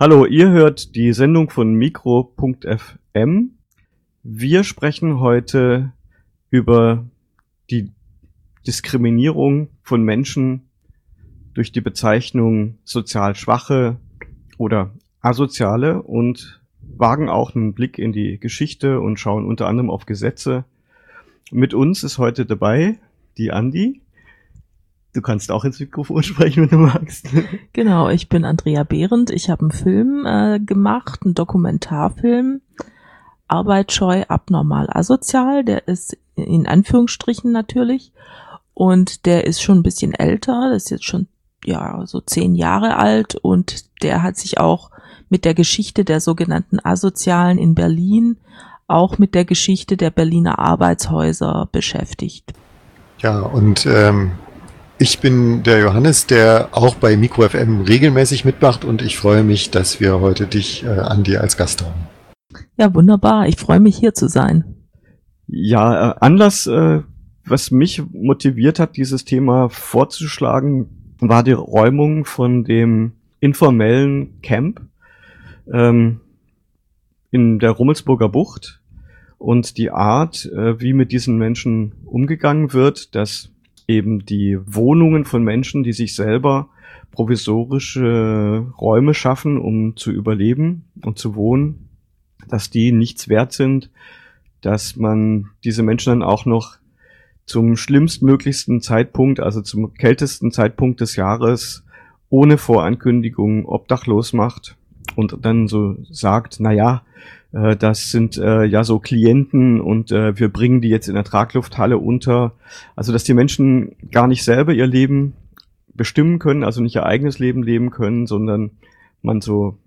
Hallo, ihr hört die Sendung von Mikro.fm. Wir sprechen heute über die Diskriminierung von Menschen durch die Bezeichnung sozial Schwache oder Asoziale und wagen auch einen Blick in die Geschichte und schauen unter anderem auf Gesetze. Mit uns ist heute dabei die Andi. Du kannst auch ins Mikrofon sprechen, wenn du magst. Genau, ich bin Andrea Behrendt. Ich habe einen Film äh, gemacht, einen Dokumentarfilm. Arbeitsscheu, abnormal, asozial. Der ist in Anführungsstrichen natürlich. Und der ist schon ein bisschen älter. Das ist jetzt schon, ja, so zehn Jahre alt. Und der hat sich auch mit der Geschichte der sogenannten Asozialen in Berlin, auch mit der Geschichte der Berliner Arbeitshäuser beschäftigt. Ja, und ähm, ich bin der Johannes, der auch bei MikroFM regelmäßig mitmacht und ich freue mich, dass wir heute dich, äh, Andi, als Gast haben. Ja, wunderbar. Ich freue mich hier zu sein. Ja, äh, Anlass, äh, was mich motiviert hat, dieses Thema vorzuschlagen, war die Räumung von dem informellen Camp ähm, in der Rummelsburger Bucht und die Art, äh, wie mit diesen Menschen umgegangen wird, dass eben die Wohnungen von Menschen, die sich selber provisorische Räume schaffen, um zu überleben und zu wohnen, dass die nichts wert sind, dass man diese Menschen dann auch noch zum schlimmstmöglichsten Zeitpunkt, also zum kältesten Zeitpunkt des Jahres, ohne Vorankündigung obdachlos macht und dann so sagt, na ja, äh, das sind äh, ja so Klienten und äh, wir bringen die jetzt in der Traglufthalle unter. Also dass die Menschen gar nicht selber ihr Leben bestimmen können, also nicht ihr eigenes Leben leben können, sondern man so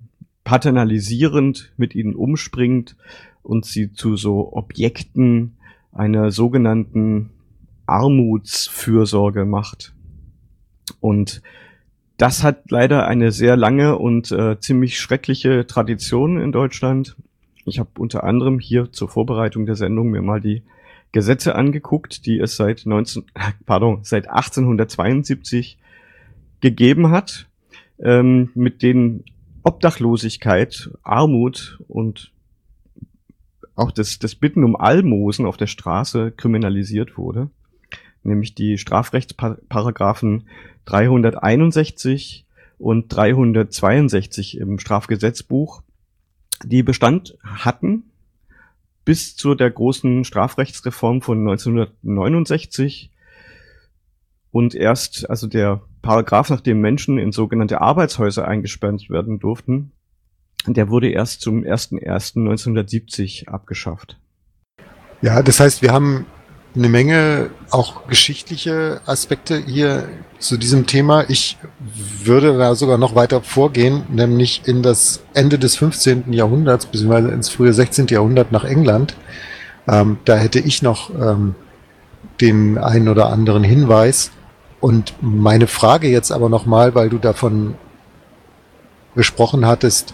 paternalisierend mit ihnen umspringt und sie zu so Objekten einer sogenannten Armutsfürsorge macht. Und das hat leider eine sehr lange und äh, ziemlich schreckliche Tradition in Deutschland. Ich habe unter anderem hier zur Vorbereitung der Sendung mir mal die Gesetze angeguckt, die es seit 19, pardon, seit 1872 gegeben hat, ähm, mit denen Obdachlosigkeit, Armut und auch das, das Bitten um Almosen auf der Straße kriminalisiert wurde, nämlich die Strafrechtsparagraphen 361 und 362 im Strafgesetzbuch die Bestand hatten bis zu der großen Strafrechtsreform von 1969 und erst, also der Paragraph, nach dem Menschen in sogenannte Arbeitshäuser eingesperrt werden durften, der wurde erst zum 01.01.1970 abgeschafft. Ja, das heißt, wir haben eine Menge auch geschichtliche Aspekte hier zu diesem Thema. Ich würde da sogar noch weiter vorgehen, nämlich in das Ende des 15. Jahrhunderts, beziehungsweise ins frühe 16. Jahrhundert nach England. Ähm, da hätte ich noch ähm, den einen oder anderen Hinweis. Und meine Frage jetzt aber nochmal, weil du davon gesprochen hattest,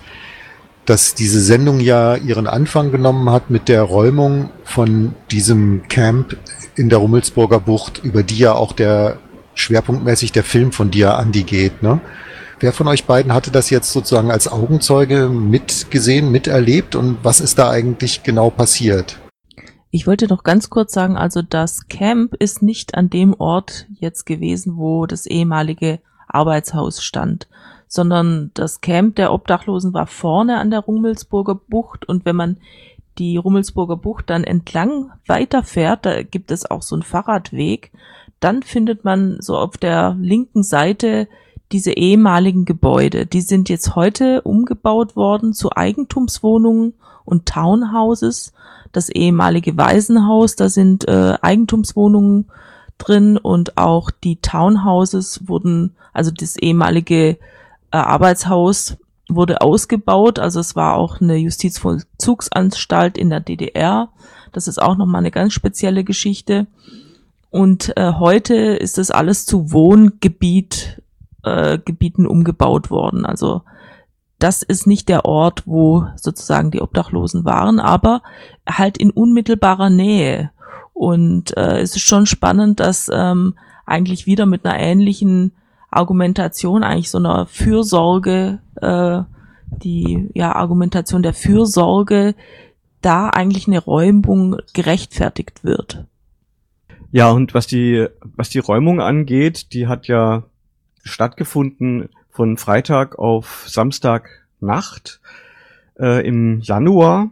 dass diese Sendung ja ihren Anfang genommen hat mit der Räumung von diesem Camp in der Rummelsburger Bucht, über die ja auch der schwerpunktmäßig der Film von dir, Andi, geht. Ne? Wer von euch beiden hatte das jetzt sozusagen als Augenzeuge mitgesehen, miterlebt und was ist da eigentlich genau passiert? Ich wollte noch ganz kurz sagen, also das Camp ist nicht an dem Ort jetzt gewesen, wo das ehemalige Arbeitshaus stand, sondern das Camp der Obdachlosen war vorne an der Rummelsburger Bucht und wenn man die Rummelsburger Bucht dann entlang weiterfährt, da gibt es auch so einen Fahrradweg, dann findet man so auf der linken Seite diese ehemaligen Gebäude. Die sind jetzt heute umgebaut worden zu Eigentumswohnungen und Townhouses. Das ehemalige Waisenhaus, da sind äh, Eigentumswohnungen drin und auch die Townhouses wurden, also das ehemalige Arbeitshaus wurde ausgebaut. Also es war auch eine Justizvollzugsanstalt in der DDR. Das ist auch nochmal eine ganz spezielle Geschichte. Und äh, heute ist das alles zu Wohngebiet, äh, Gebieten umgebaut worden. Also das ist nicht der Ort, wo sozusagen die Obdachlosen waren, aber halt in unmittelbarer Nähe. Und äh, es ist schon spannend, dass ähm, eigentlich wieder mit einer ähnlichen Argumentation, eigentlich so einer Fürsorge äh, die ja, Argumentation der Fürsorge da eigentlich eine Räumung gerechtfertigt wird. Ja, und was die, was die Räumung angeht, die hat ja stattgefunden von Freitag auf Samstagnacht äh, im Januar.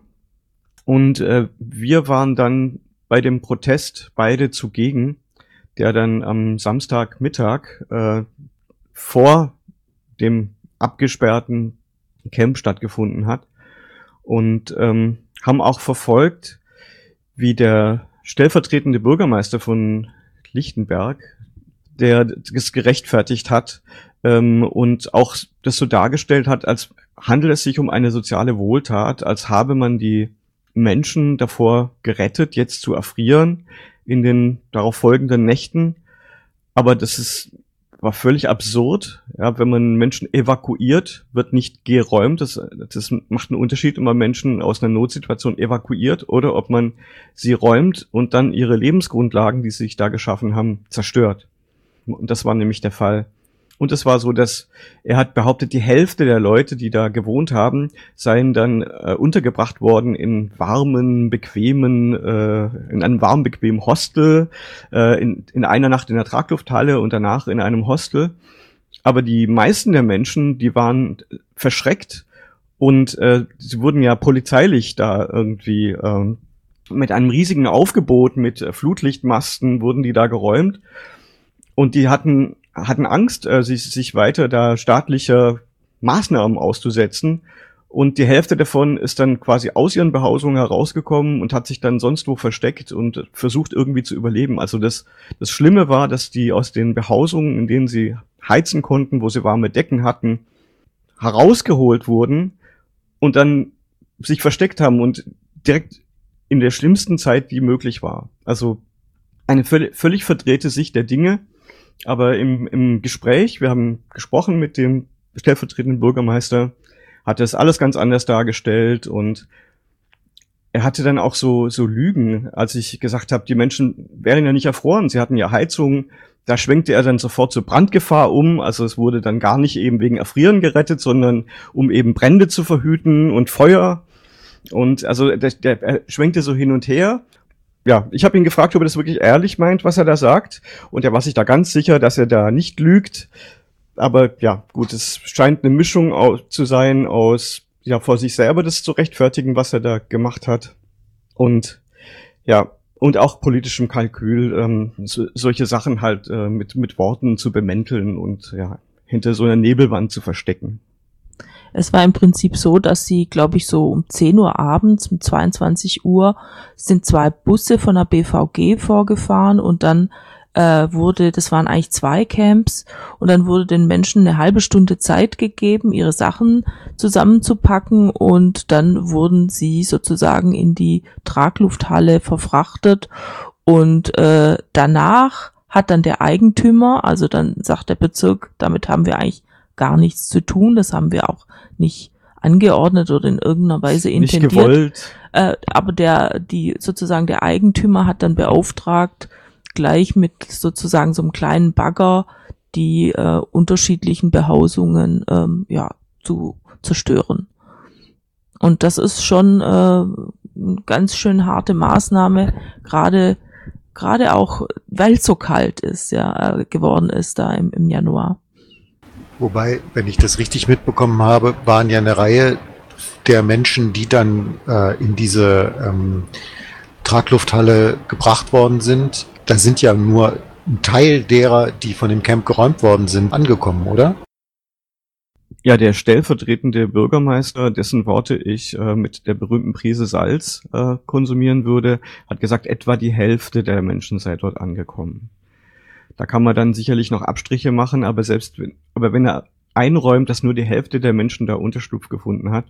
Und äh, wir waren dann bei dem Protest beide zugegen, der dann am Samstagmittag äh, vor dem abgesperrten Camp stattgefunden hat. Und ähm, haben auch verfolgt, wie der stellvertretende Bürgermeister von Lichtenberg, der das gerechtfertigt hat ähm, und auch das so dargestellt hat, als handelt es sich um eine soziale Wohltat, als habe man die Menschen davor gerettet, jetzt zu erfrieren in den darauf folgenden Nächten. Aber das ist war völlig absurd. Ja, wenn man Menschen evakuiert, wird nicht geräumt. Das, das macht einen Unterschied, ob man Menschen aus einer Notsituation evakuiert oder ob man sie räumt und dann ihre Lebensgrundlagen, die sie sich da geschaffen haben, zerstört. Und das war nämlich der Fall. Und es war so, dass er hat behauptet, die Hälfte der Leute, die da gewohnt haben, seien dann äh, untergebracht worden in warmen, bequemen, äh, in einem warmen, bequemen Hostel, äh, in, in einer Nacht in der Traglufthalle und danach in einem Hostel. Aber die meisten der Menschen, die waren verschreckt und äh, sie wurden ja polizeilich da irgendwie äh, mit einem riesigen Aufgebot mit Flutlichtmasten wurden die da geräumt. Und die hatten hatten Angst, äh, sich, sich weiter da staatlicher Maßnahmen auszusetzen. Und die Hälfte davon ist dann quasi aus ihren Behausungen herausgekommen und hat sich dann sonst wo versteckt und versucht irgendwie zu überleben. Also das, das Schlimme war, dass die aus den Behausungen, in denen sie heizen konnten, wo sie warme Decken hatten, herausgeholt wurden und dann sich versteckt haben und direkt in der schlimmsten Zeit, die möglich war. Also eine völlig, völlig verdrehte Sicht der Dinge aber im, im Gespräch, wir haben gesprochen mit dem stellvertretenden Bürgermeister, hat er es alles ganz anders dargestellt und er hatte dann auch so, so Lügen, als ich gesagt habe, die Menschen wären ja nicht erfroren, sie hatten ja Heizung. Da schwenkte er dann sofort zur Brandgefahr um. Also es wurde dann gar nicht eben wegen Erfrieren gerettet, sondern um eben Brände zu verhüten und Feuer. Und also der, der schwenkte so hin und her ja, ich habe ihn gefragt, ob er das wirklich ehrlich meint, was er da sagt. Und er war sich da ganz sicher, dass er da nicht lügt. Aber ja, gut, es scheint eine Mischung zu sein aus, ja, vor sich selber das zu rechtfertigen, was er da gemacht hat. Und ja, und auch politischem Kalkül, ähm, so, solche Sachen halt äh, mit, mit Worten zu bemänteln und ja, hinter so einer Nebelwand zu verstecken. Es war im Prinzip so, dass sie, glaube ich, so um 10 Uhr abends, um 22 Uhr, sind zwei Busse von der BVG vorgefahren und dann äh, wurde, das waren eigentlich zwei Camps, und dann wurde den Menschen eine halbe Stunde Zeit gegeben, ihre Sachen zusammenzupacken und dann wurden sie sozusagen in die Traglufthalle verfrachtet und äh, danach hat dann der Eigentümer, also dann sagt der Bezirk, damit haben wir eigentlich gar nichts zu tun. Das haben wir auch nicht angeordnet oder in irgendeiner Weise intendiert. Nicht gewollt. Äh, aber der, die sozusagen der Eigentümer hat dann beauftragt, gleich mit sozusagen so einem kleinen Bagger die äh, unterschiedlichen Behausungen ähm, ja zu zerstören. Und das ist schon äh, eine ganz schön harte Maßnahme, gerade gerade auch weil es so kalt ist, ja, äh, geworden ist da im, im Januar. Wobei, wenn ich das richtig mitbekommen habe, waren ja eine Reihe der Menschen, die dann äh, in diese ähm, Traglufthalle gebracht worden sind. Da sind ja nur ein Teil derer, die von dem Camp geräumt worden sind, angekommen, oder? Ja, der stellvertretende Bürgermeister, dessen Worte ich äh, mit der berühmten Prise Salz äh, konsumieren würde, hat gesagt, etwa die Hälfte der Menschen sei dort angekommen. Da kann man dann sicherlich noch Abstriche machen, aber selbst wenn, aber wenn er einräumt, dass nur die Hälfte der Menschen da Unterschlupf gefunden hat,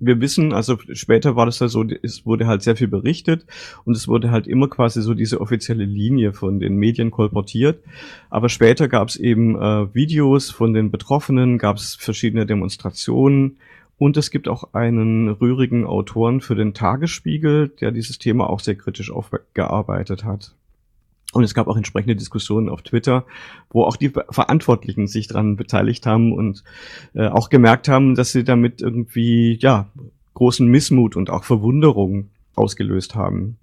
wir wissen, also später war das ja so, es wurde halt sehr viel berichtet und es wurde halt immer quasi so diese offizielle Linie von den Medien kolportiert. Aber später gab es eben äh, Videos von den Betroffenen, gab es verschiedene Demonstrationen und es gibt auch einen rührigen Autoren für den Tagesspiegel, der dieses Thema auch sehr kritisch aufgearbeitet hat. Und es gab auch entsprechende Diskussionen auf Twitter, wo auch die Verantwortlichen sich daran beteiligt haben und äh, auch gemerkt haben, dass sie damit irgendwie ja großen Missmut und auch Verwunderung ausgelöst haben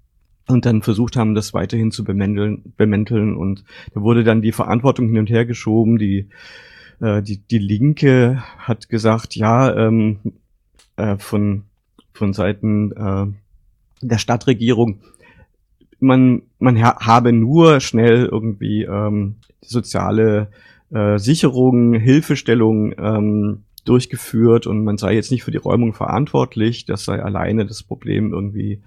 und dann versucht haben, das weiterhin zu bemänteln, bemänteln und da wurde dann die Verantwortung hin und her geschoben. Die äh, die die Linke hat gesagt, ja ähm, äh, von von Seiten äh, der Stadtregierung man, man ha habe nur schnell irgendwie ähm, soziale äh, Sicherung, Hilfestellung ähm, durchgeführt und man sei jetzt nicht für die Räumung verantwortlich. Das sei alleine das Problem irgendwie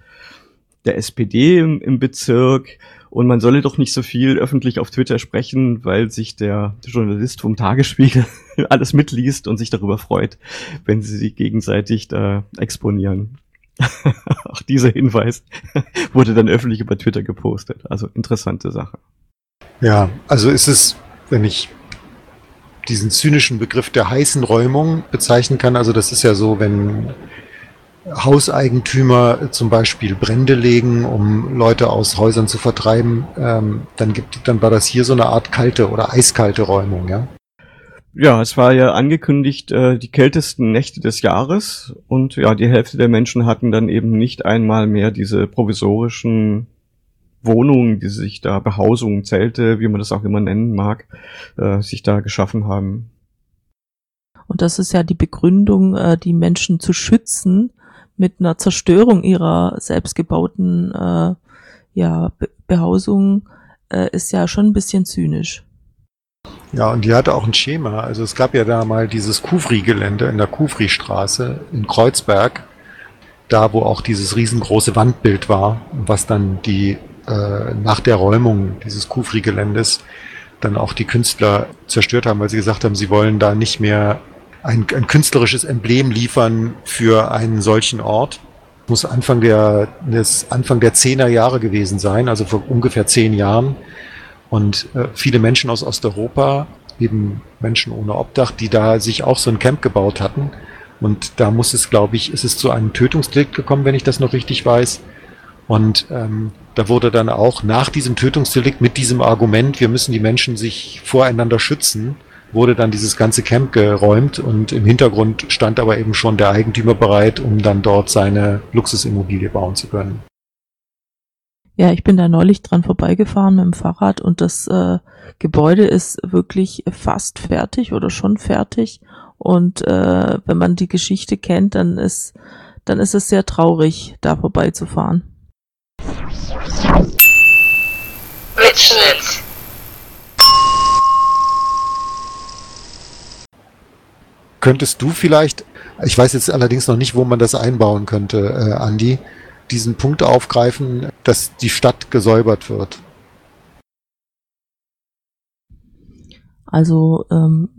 der SPD im, im Bezirk. Und man solle doch nicht so viel öffentlich auf Twitter sprechen, weil sich der Journalist vom Tagesspiegel alles mitliest und sich darüber freut, wenn sie sich gegenseitig da exponieren. Auch dieser Hinweis wurde dann öffentlich über Twitter gepostet. Also interessante Sache. Ja, also ist es, wenn ich diesen zynischen Begriff der heißen Räumung bezeichnen kann, also das ist ja so, wenn Hauseigentümer zum Beispiel Brände legen, um Leute aus Häusern zu vertreiben, ähm, dann gibt, dann war das hier so eine Art kalte oder eiskalte Räumung, ja? Ja, es war ja angekündigt, äh, die kältesten Nächte des Jahres und ja, die Hälfte der Menschen hatten dann eben nicht einmal mehr diese provisorischen Wohnungen, die sich da Behausungen, Zelte, wie man das auch immer nennen mag, äh, sich da geschaffen haben. Und das ist ja die Begründung, äh, die Menschen zu schützen mit einer Zerstörung ihrer selbstgebauten äh, ja, Be Behausung, äh, ist ja schon ein bisschen zynisch. Ja, und die hatte auch ein Schema. Also es gab ja da mal dieses Kufri-Gelände in der Kufri-Straße in Kreuzberg, da wo auch dieses riesengroße Wandbild war, was dann die äh, nach der Räumung dieses Kufri-Geländes dann auch die Künstler zerstört haben, weil sie gesagt haben, sie wollen da nicht mehr ein, ein künstlerisches Emblem liefern für einen solchen Ort. Muss Anfang der, des, Anfang der Zehner Jahre gewesen sein, also vor ungefähr zehn Jahren. Und äh, viele Menschen aus Osteuropa, eben Menschen ohne Obdach, die da sich auch so ein Camp gebaut hatten. Und da muss es, glaube ich, ist es zu einem Tötungsdelikt gekommen, wenn ich das noch richtig weiß. Und ähm, da wurde dann auch nach diesem Tötungsdelikt mit diesem Argument, wir müssen die Menschen sich voreinander schützen, wurde dann dieses ganze Camp geräumt und im Hintergrund stand aber eben schon der Eigentümer bereit, um dann dort seine Luxusimmobilie bauen zu können. Ja, ich bin da neulich dran vorbeigefahren mit dem Fahrrad und das äh, Gebäude ist wirklich fast fertig oder schon fertig. Und äh, wenn man die Geschichte kennt, dann ist, dann ist es sehr traurig, da vorbeizufahren. Mitschnitt. Könntest du vielleicht, ich weiß jetzt allerdings noch nicht, wo man das einbauen könnte, äh, Andi, diesen Punkt aufgreifen, dass die Stadt gesäubert wird. Also ähm,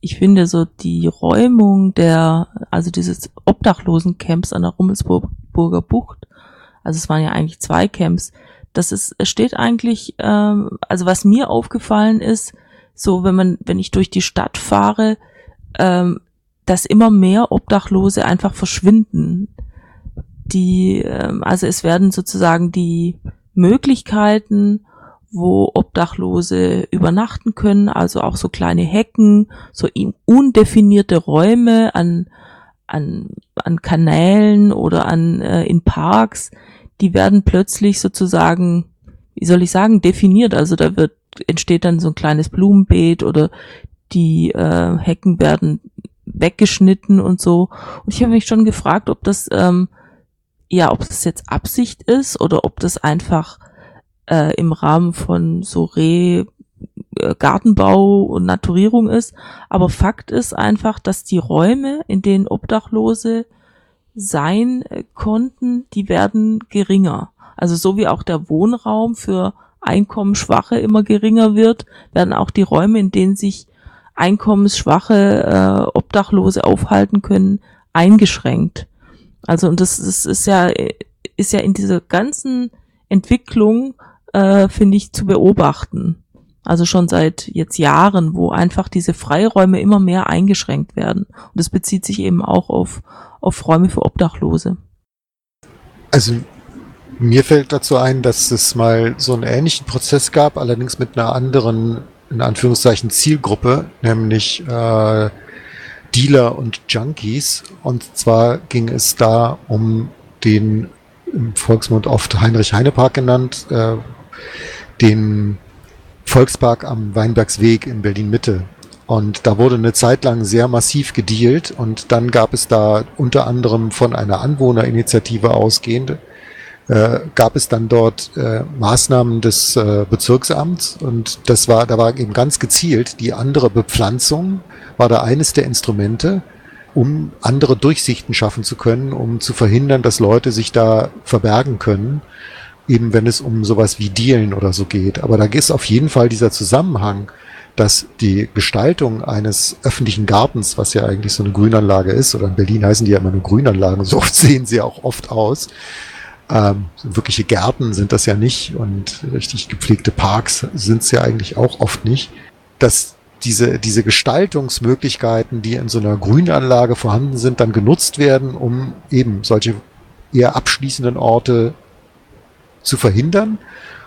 ich finde so die Räumung der, also dieses Obdachlosencamps an der Rummelsburger Bucht, also es waren ja eigentlich zwei Camps, das ist, steht eigentlich, ähm, also was mir aufgefallen ist, so wenn man, wenn ich durch die Stadt fahre, ähm, dass immer mehr Obdachlose einfach verschwinden die, ähm, also es werden sozusagen die Möglichkeiten, wo Obdachlose übernachten können, also auch so kleine Hecken, so undefinierte Räume an, an, an Kanälen oder an äh, in Parks, die werden plötzlich sozusagen, wie soll ich sagen, definiert. Also da wird entsteht dann so ein kleines Blumenbeet oder die äh, Hecken werden weggeschnitten und so. Und ich habe mich schon gefragt, ob das ähm, ja, ob das jetzt Absicht ist oder ob das einfach äh, im Rahmen von so Re äh, Gartenbau und Naturierung ist. Aber Fakt ist einfach, dass die Räume, in denen Obdachlose sein äh, konnten, die werden geringer. Also so wie auch der Wohnraum für Einkommensschwache immer geringer wird, werden auch die Räume, in denen sich einkommensschwache äh, Obdachlose aufhalten können, eingeschränkt. Also und das, das ist ja ist ja in dieser ganzen Entwicklung äh, finde ich zu beobachten. Also schon seit jetzt Jahren, wo einfach diese Freiräume immer mehr eingeschränkt werden. Und das bezieht sich eben auch auf, auf Räume für Obdachlose. Also Mir fällt dazu ein, dass es mal so einen ähnlichen Prozess gab, allerdings mit einer anderen, in Anführungszeichen, Zielgruppe, nämlich äh, Dealer und Junkies. Und zwar ging es da um den im Volksmund oft Heinrich-Heine-Park genannt, äh, den Volkspark am Weinbergsweg in Berlin-Mitte. Und da wurde eine Zeit lang sehr massiv gedealt und dann gab es da unter anderem von einer Anwohnerinitiative ausgehende, äh, gab es dann dort äh, Maßnahmen des äh, Bezirksamts und das war, da war eben ganz gezielt die andere Bepflanzung war da eines der Instrumente, um andere Durchsichten schaffen zu können, um zu verhindern, dass Leute sich da verbergen können, eben wenn es um sowas wie Dealen oder so geht. Aber da ist auf jeden Fall dieser Zusammenhang, dass die Gestaltung eines öffentlichen Gartens, was ja eigentlich so eine Grünanlage ist, oder in Berlin heißen die ja immer nur Grünanlagen, so sehen sie auch oft aus. Ähm, wirkliche Gärten sind das ja nicht und richtig gepflegte Parks sind es ja eigentlich auch oft nicht. Dass diese, diese Gestaltungsmöglichkeiten, die in so einer Grünanlage vorhanden sind, dann genutzt werden, um eben solche eher abschließenden Orte zu verhindern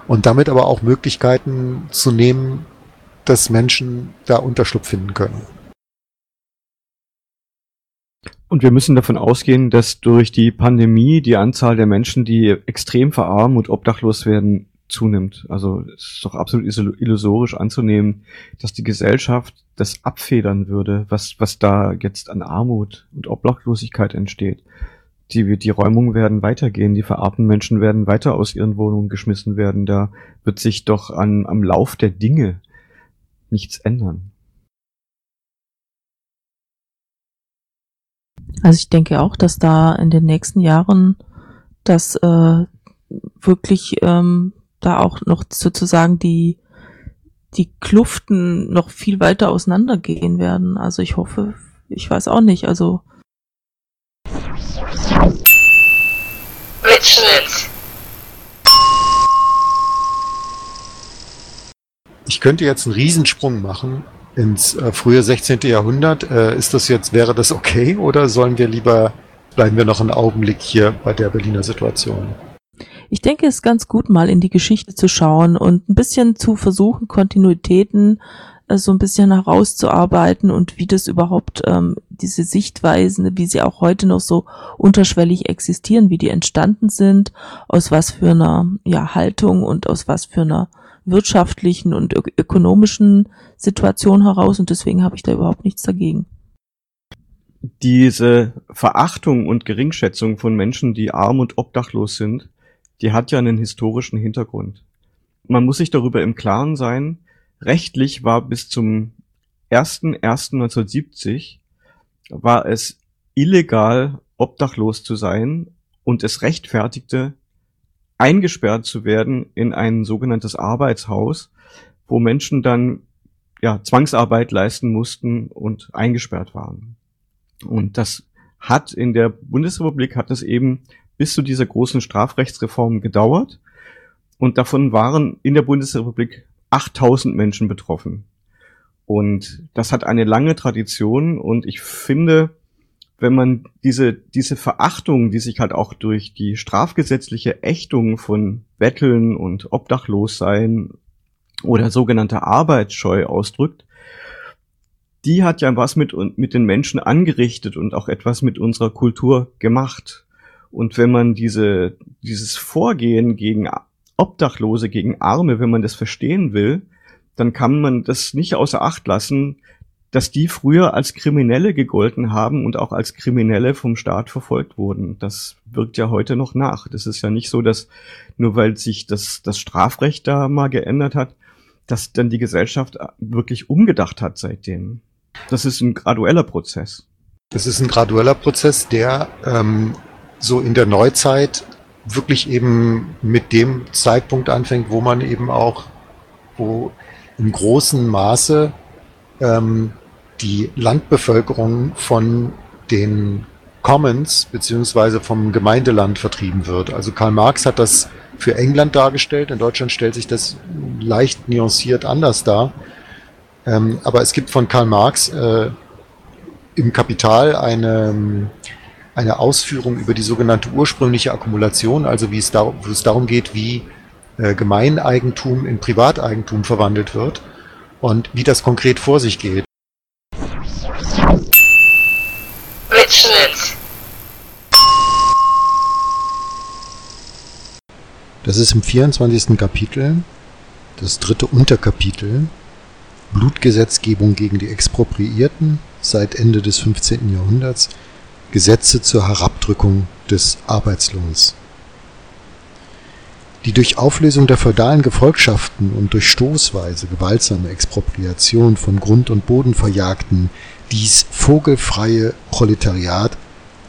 und damit aber auch Möglichkeiten zu nehmen, dass Menschen da Unterschlupf finden können. Und wir müssen davon ausgehen, dass durch die Pandemie die Anzahl der Menschen, die extrem verarmen und obdachlos werden, zunimmt. Also es ist doch absolut illusorisch anzunehmen, dass die Gesellschaft das abfedern würde, was, was da jetzt an Armut und Obdachlosigkeit entsteht. Die, die Räumungen werden weitergehen, die verarmten Menschen werden weiter aus ihren Wohnungen geschmissen werden. Da wird sich doch an, am Lauf der Dinge nichts ändern. Also ich denke auch, dass da in den nächsten Jahren das äh, wirklich ähm, da auch noch sozusagen die, die Kluften noch viel weiter auseinandergehen werden. Also ich hoffe, ich weiß auch nicht, also. Mitschnitt. Ich könnte jetzt einen Riesensprung machen ins äh, frühe 16. Jahrhundert. Äh, ist das jetzt, wäre das okay oder sollen wir lieber, bleiben wir noch einen Augenblick hier bei der Berliner Situation? ich denke, es ist ganz gut, mal in die Geschichte zu schauen und ein bisschen zu versuchen, Kontinuitäten äh, so ein bisschen herauszuarbeiten und wie das überhaupt ähm, diese Sichtweisen, wie sie auch heute noch so unterschwellig existieren, wie die entstanden sind, aus was für einer ja, Haltung und aus was für einer wirtschaftlichen und ök ökonomischen Situation heraus und deswegen habe ich da überhaupt nichts dagegen. Diese Verachtung und Geringschätzung von Menschen, die arm und obdachlos sind, die hat ja einen historischen Hintergrund. Man muss sich darüber im Klaren sein, rechtlich war bis zum 01.01.1970 war es illegal, obdachlos zu sein und es rechtfertigte, eingesperrt zu werden in ein sogenanntes Arbeitshaus, wo Menschen dann ja, Zwangsarbeit leisten mussten und eingesperrt waren. Und das hat in der Bundesrepublik hat es eben bis zu dieser großen Strafrechtsreform gedauert. Und davon waren in der Bundesrepublik 8000 Menschen betroffen. Und das hat eine lange Tradition. Und ich finde, wenn man diese, diese Verachtung, die sich halt auch durch die strafgesetzliche Ächtung von Betteln und Obdachlossein oder sogenannte Arbeitsscheu ausdrückt, die hat ja was mit, mit den Menschen angerichtet und auch etwas mit unserer Kultur gemacht. Und wenn man diese, dieses Vorgehen gegen Obdachlose, gegen Arme, wenn man das verstehen will, dann kann man das nicht außer Acht lassen, dass die früher als Kriminelle gegolten haben und auch als Kriminelle vom Staat verfolgt wurden. Das wirkt ja heute noch nach. Das ist ja nicht so, dass nur weil sich das, das Strafrecht da mal geändert hat, dass dann die Gesellschaft wirklich umgedacht hat seitdem. Das ist ein gradueller Prozess. Das ist ein gradueller Prozess, der ähm, so in der Neuzeit wirklich eben mit dem Zeitpunkt anfängt, wo man eben auch, wo im großen Maße ähm, die Landbevölkerung von den Commons beziehungsweise vom Gemeindeland vertrieben wird. Also Karl Marx hat das für England dargestellt. In Deutschland stellt sich das leicht nuanciert anders dar. Ähm, aber es gibt von Karl Marx äh, im Kapital eine eine Ausführung über die sogenannte ursprüngliche Akkumulation, also wie es, da, wo es darum geht, wie äh, Gemeineigentum in Privateigentum verwandelt wird und wie das konkret vor sich geht. Mitschnitt. Das ist im 24. Kapitel, das dritte Unterkapitel, Blutgesetzgebung gegen die Expropriierten seit Ende des 15. Jahrhunderts, Gesetze zur Herabdrückung des Arbeitslohns. Die durch Auflösung der feudalen Gefolgschaften und durch stoßweise gewaltsame Expropriation von Grund und Boden verjagten, dies vogelfreie Proletariat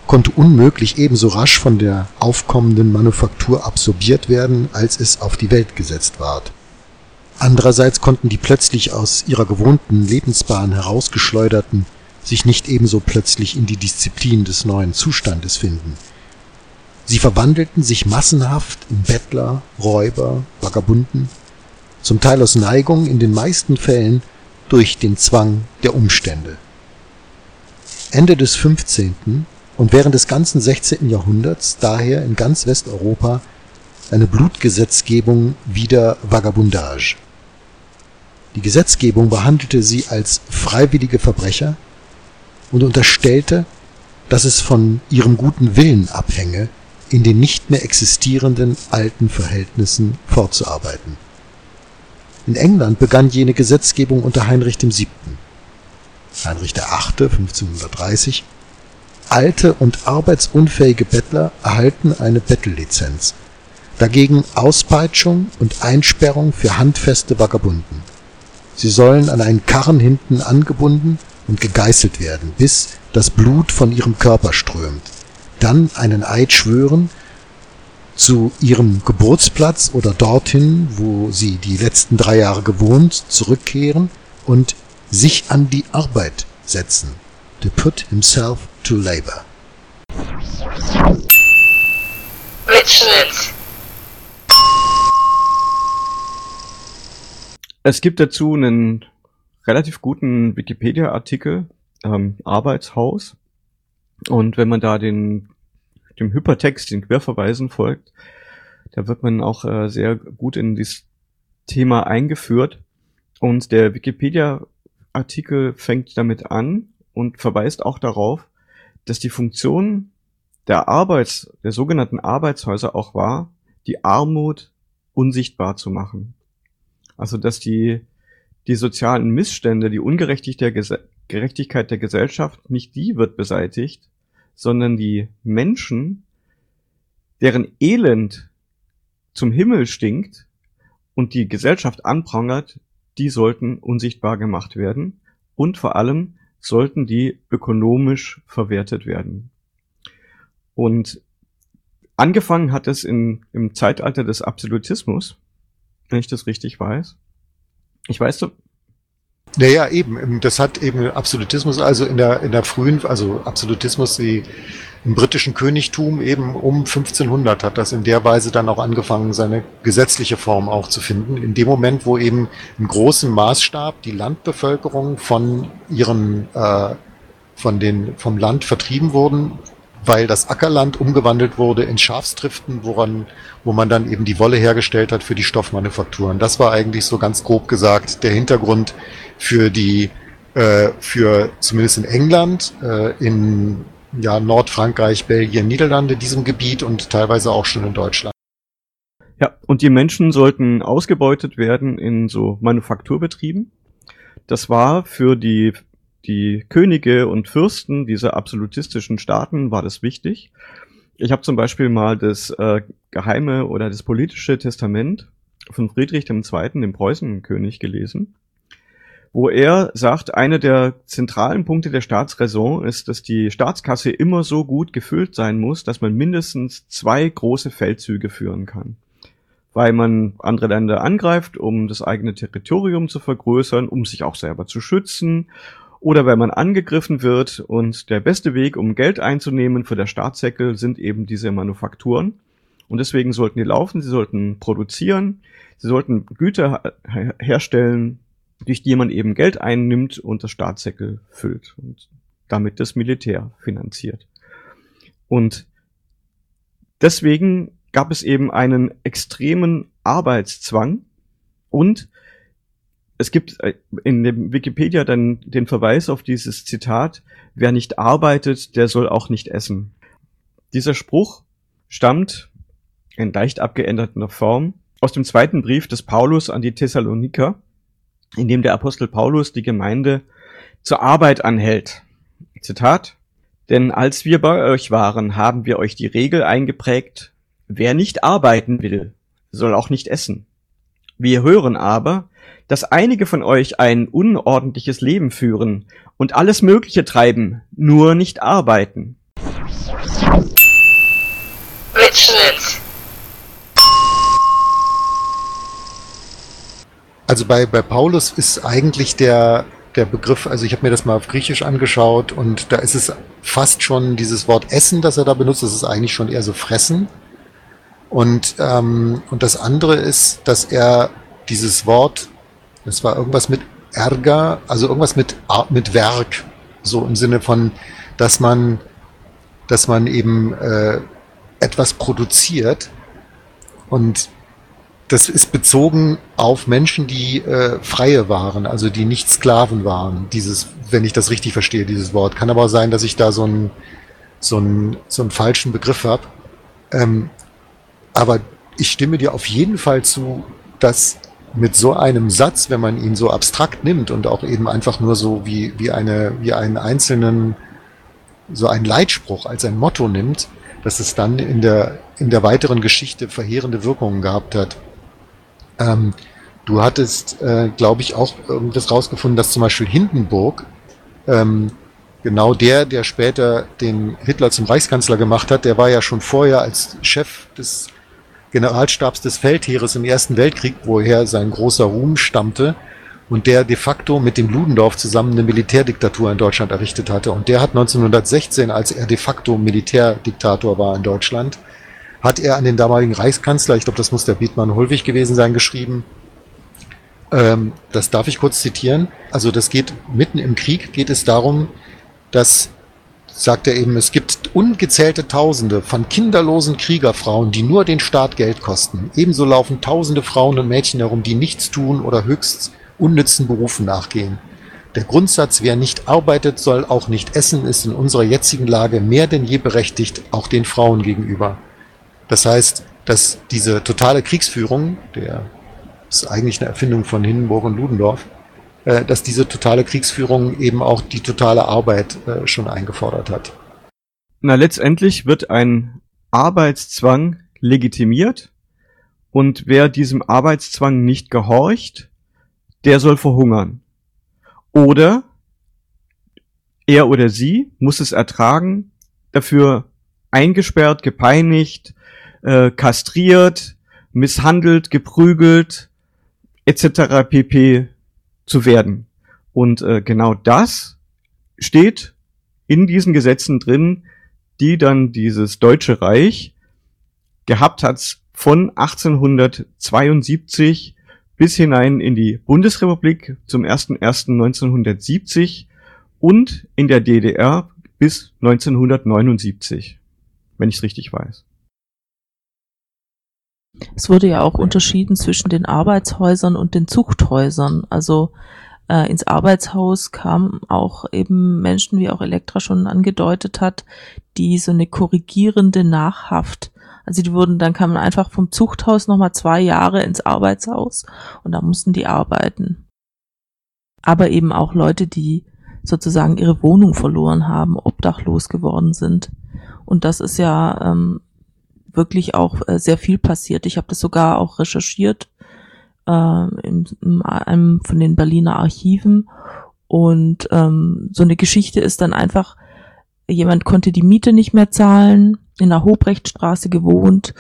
konnte unmöglich ebenso rasch von der aufkommenden Manufaktur absorbiert werden, als es auf die Welt gesetzt ward. Andererseits konnten die plötzlich aus ihrer gewohnten Lebensbahn herausgeschleuderten sich nicht ebenso plötzlich in die Disziplin des neuen Zustandes finden. Sie verwandelten sich massenhaft in Bettler, Räuber, Vagabunden, zum Teil aus Neigung, in den meisten Fällen durch den Zwang der Umstände. Ende des 15. und während des ganzen 16. Jahrhunderts daher in ganz Westeuropa eine Blutgesetzgebung wider Vagabundage. Die Gesetzgebung behandelte sie als freiwillige Verbrecher und unterstellte, dass es von ihrem guten Willen abhänge, in den nicht mehr existierenden alten Verhältnissen fortzuarbeiten. In England begann jene Gesetzgebung unter Heinrich VII. Heinrich VIII. 1530 Alte und arbeitsunfähige Bettler erhalten eine Bettellizenz, dagegen Auspeitschung und Einsperrung für handfeste Vagabunden. Sie sollen an einen Karren hinten angebunden und gegeißelt werden, bis das Blut von ihrem Körper strömt, dann einen Eid schwören, zu ihrem Geburtsplatz oder dorthin, wo sie die letzten drei Jahre gewohnt, zurückkehren und sich an die Arbeit setzen. To put himself to labor. Mitschnitt. Es gibt dazu einen relativ guten Wikipedia-Artikel, ähm, Arbeitshaus. Und wenn man da den, dem Hypertext, den Querverweisen folgt, da wird man auch äh, sehr gut in dieses Thema eingeführt. Und der Wikipedia-Artikel fängt damit an und verweist auch darauf, dass die Funktion der Arbeits, der sogenannten Arbeitshäuser auch war, die Armut unsichtbar zu machen. Also, dass die die sozialen Missstände, die Ungerechtigkeit der Gesellschaft, nicht die wird beseitigt, sondern die Menschen, deren Elend zum Himmel stinkt und die Gesellschaft anprangert, die sollten unsichtbar gemacht werden und vor allem sollten die ökonomisch verwertet werden. Und angefangen hat es in, im Zeitalter des Absolutismus, wenn ich das richtig weiß. Ich weiß. Naja, eben. Das hat eben Absolutismus, also in der, in der frühen, also Absolutismus, die, im britischen Königtum eben um 1500 hat das in der Weise dann auch angefangen, seine gesetzliche Form auch zu finden. In dem Moment, wo eben im großen Maßstab die Landbevölkerung von ihren, äh, von den, vom Land vertrieben wurden, weil das Ackerland umgewandelt wurde in Schafstriften, woran, wo man dann eben die Wolle hergestellt hat für die Stoffmanufakturen. Das war eigentlich so ganz grob gesagt der Hintergrund für die, äh, für zumindest in England, äh, in ja, Nordfrankreich, Belgien, Niederlande, diesem Gebiet und teilweise auch schon in Deutschland. Ja, und die Menschen sollten ausgebeutet werden in so Manufakturbetrieben. Das war für die die Könige und Fürsten dieser absolutistischen Staaten war das wichtig. Ich habe zum Beispiel mal das äh, geheime oder das politische Testament von Friedrich II., dem Preußenkönig, gelesen, wo er sagt, einer der zentralen Punkte der Staatsräson ist, dass die Staatskasse immer so gut gefüllt sein muss, dass man mindestens zwei große Feldzüge führen kann. Weil man andere Länder angreift, um das eigene Territorium zu vergrößern, um sich auch selber zu schützen oder wenn man angegriffen wird und der beste Weg, um Geld einzunehmen für der Staatssäckel, sind eben diese Manufakturen. Und deswegen sollten die laufen, sie sollten produzieren, sie sollten Güter herstellen, durch die man eben Geld einnimmt und das Staatssäckel füllt und damit das Militär finanziert. Und deswegen gab es eben einen extremen Arbeitszwang und es gibt äh, in dem Wikipedia dann den Verweis auf dieses Zitat, wer nicht arbeitet, der soll auch nicht essen. Dieser Spruch stammt in leicht abgeänderter Form aus dem zweiten Brief des Paulus an die Thessaloniker, in dem der Apostel Paulus die Gemeinde zur Arbeit anhält. Zitat, denn als wir bei euch waren, haben wir euch die Regel eingeprägt, wer nicht arbeiten will, soll auch nicht essen. Wir hören aber, dass einige von euch ein unordentliches Leben führen und alles Mögliche treiben, nur nicht arbeiten. Mitschnitt. Also bei, bei Paulus ist eigentlich der, der Begriff, also ich habe mir das mal auf Griechisch angeschaut und da ist es fast schon dieses Wort Essen, das er da benutzt, das ist eigentlich schon eher so Fressen. Und, ähm, und das andere ist, dass er dieses Wort, das war irgendwas mit Ärger, also irgendwas mit, mit Werk, so im Sinne von, dass man, dass man eben äh, etwas produziert und das ist bezogen auf Menschen, die äh, Freie waren, also die nicht Sklaven waren. Dieses, wenn ich das richtig verstehe, dieses Wort. Kann aber auch sein, dass ich da so einen so so falschen Begriff habe. Ähm, aber ich stimme dir auf jeden Fall zu, dass mit so einem Satz, wenn man ihn so abstrakt nimmt und auch eben einfach nur so wie, wie, eine, wie einen einzelnen, so einen Leitspruch als ein Motto nimmt, dass es dann in der, in der weiteren Geschichte verheerende Wirkungen gehabt hat. Ähm, du hattest, äh, glaube ich, auch irgendwas rausgefunden, dass zum Beispiel Hindenburg, ähm, genau der, der später den Hitler zum Reichskanzler gemacht hat, der war ja schon vorher als Chef des Generalstabs des Feldheeres im Ersten Weltkrieg, woher sein großer Ruhm stammte und der de facto mit dem Ludendorff zusammen eine Militärdiktatur in Deutschland errichtet hatte. Und der hat 1916, als er de facto Militärdiktator war in Deutschland, hat er an den damaligen Reichskanzler, ich glaube, das muss der Bietmann Hulwig gewesen sein, geschrieben, ähm, das darf ich kurz zitieren. Also das geht mitten im Krieg, geht es darum, dass, sagt er eben, es gibt ungezählte Tausende von kinderlosen Kriegerfrauen, die nur den Staat Geld kosten. Ebenso laufen tausende Frauen und Mädchen herum, die nichts tun oder höchst unnützen Berufen nachgehen. Der Grundsatz, wer nicht arbeitet, soll auch nicht essen, ist in unserer jetzigen Lage mehr denn je berechtigt, auch den Frauen gegenüber. Das heißt, dass diese totale Kriegsführung, der ist eigentlich eine Erfindung von Hindenburg und Ludendorff, äh, dass diese totale Kriegsführung eben auch die totale Arbeit äh, schon eingefordert hat. Na, letztendlich wird ein Arbeitszwang legitimiert und wer diesem Arbeitszwang nicht gehorcht, der soll verhungern. Oder er oder sie muss es ertragen, dafür eingesperrt, gepeinigt, äh, kastriert, misshandelt, geprügelt etc. pp. Zu werden. Und äh, genau das steht in diesen Gesetzen drin, die dann dieses Deutsche Reich gehabt hat von 1872 bis hinein in die Bundesrepublik zum 01.01.1970 und in der DDR bis 1979, wenn ich es richtig weiß. Es wurde ja auch unterschieden zwischen den Arbeitshäusern und den Zuchthäusern. Also äh, ins Arbeitshaus kamen auch eben Menschen, wie auch Elektra schon angedeutet hat, die so eine korrigierende Nachhaft. Also die wurden, dann kamen einfach vom Zuchthaus nochmal zwei Jahre ins Arbeitshaus und da mussten die arbeiten. Aber eben auch Leute, die sozusagen ihre Wohnung verloren haben, obdachlos geworden sind. Und das ist ja ähm, wirklich auch äh, sehr viel passiert. Ich habe das sogar auch recherchiert äh, in, in einem von den Berliner Archiven. Und ähm, so eine Geschichte ist dann einfach, jemand konnte die Miete nicht mehr zahlen, in der Hobrechtstraße gewohnt,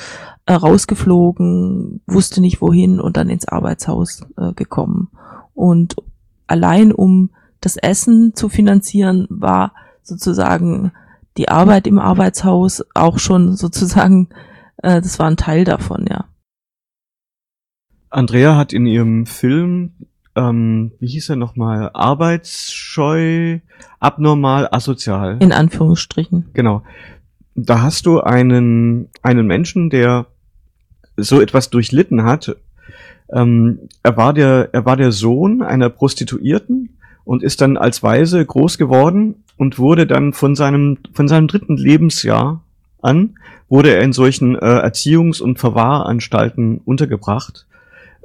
äh, rausgeflogen, wusste nicht wohin und dann ins Arbeitshaus äh, gekommen. Und allein um das Essen zu finanzieren, war sozusagen die Arbeit im Arbeitshaus auch schon sozusagen, äh, das war ein Teil davon, ja. Andrea hat in ihrem Film, ähm, wie hieß er nochmal, arbeitsscheu, abnormal, asozial. In Anführungsstrichen. Genau. da hast du einen, einen Menschen, der so etwas durchlitten hat. Ähm, er war der, er war der Sohn einer Prostituierten und ist dann als Weise groß geworden und wurde dann von seinem, von seinem dritten Lebensjahr an, wurde er in solchen äh, Erziehungs- und Verwahranstalten untergebracht.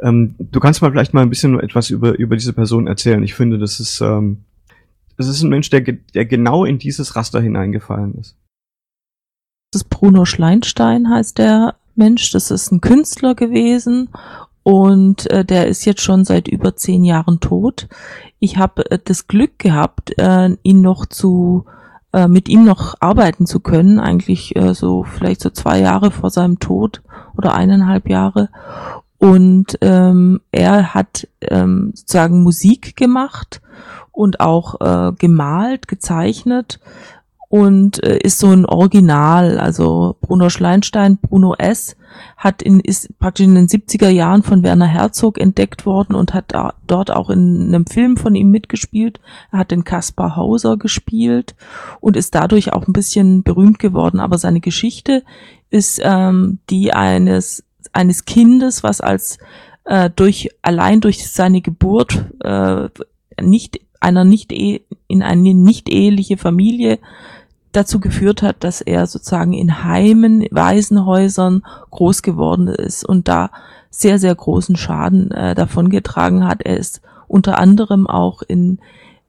Ähm, du kannst mal vielleicht mal ein bisschen etwas über, über diese Person erzählen. Ich finde, das ist, ähm, das ist ein Mensch, der, der genau in dieses Raster hineingefallen ist. Das ist Bruno Schleinstein heißt der Mensch. Das ist ein Künstler gewesen und äh, der ist jetzt schon seit über zehn Jahren tot. Ich habe äh, das Glück gehabt, äh, ihn noch zu äh, mit ihm noch arbeiten zu können, eigentlich äh, so vielleicht so zwei Jahre vor seinem Tod oder eineinhalb Jahre. Und ähm, er hat ähm, sozusagen Musik gemacht und auch äh, gemalt, gezeichnet und äh, ist so ein Original. Also Bruno Schleinstein, Bruno S. hat in, ist praktisch in den 70er Jahren von Werner Herzog entdeckt worden und hat da, dort auch in einem Film von ihm mitgespielt. Er hat den Kaspar Hauser gespielt und ist dadurch auch ein bisschen berühmt geworden. Aber seine Geschichte ist ähm, die eines eines Kindes, was als äh, durch allein durch seine Geburt äh, nicht einer nicht -e in eine nicht eheliche Familie dazu geführt hat, dass er sozusagen in Heimen, Waisenhäusern groß geworden ist und da sehr, sehr großen Schaden äh, davon getragen hat. Er ist unter anderem auch in,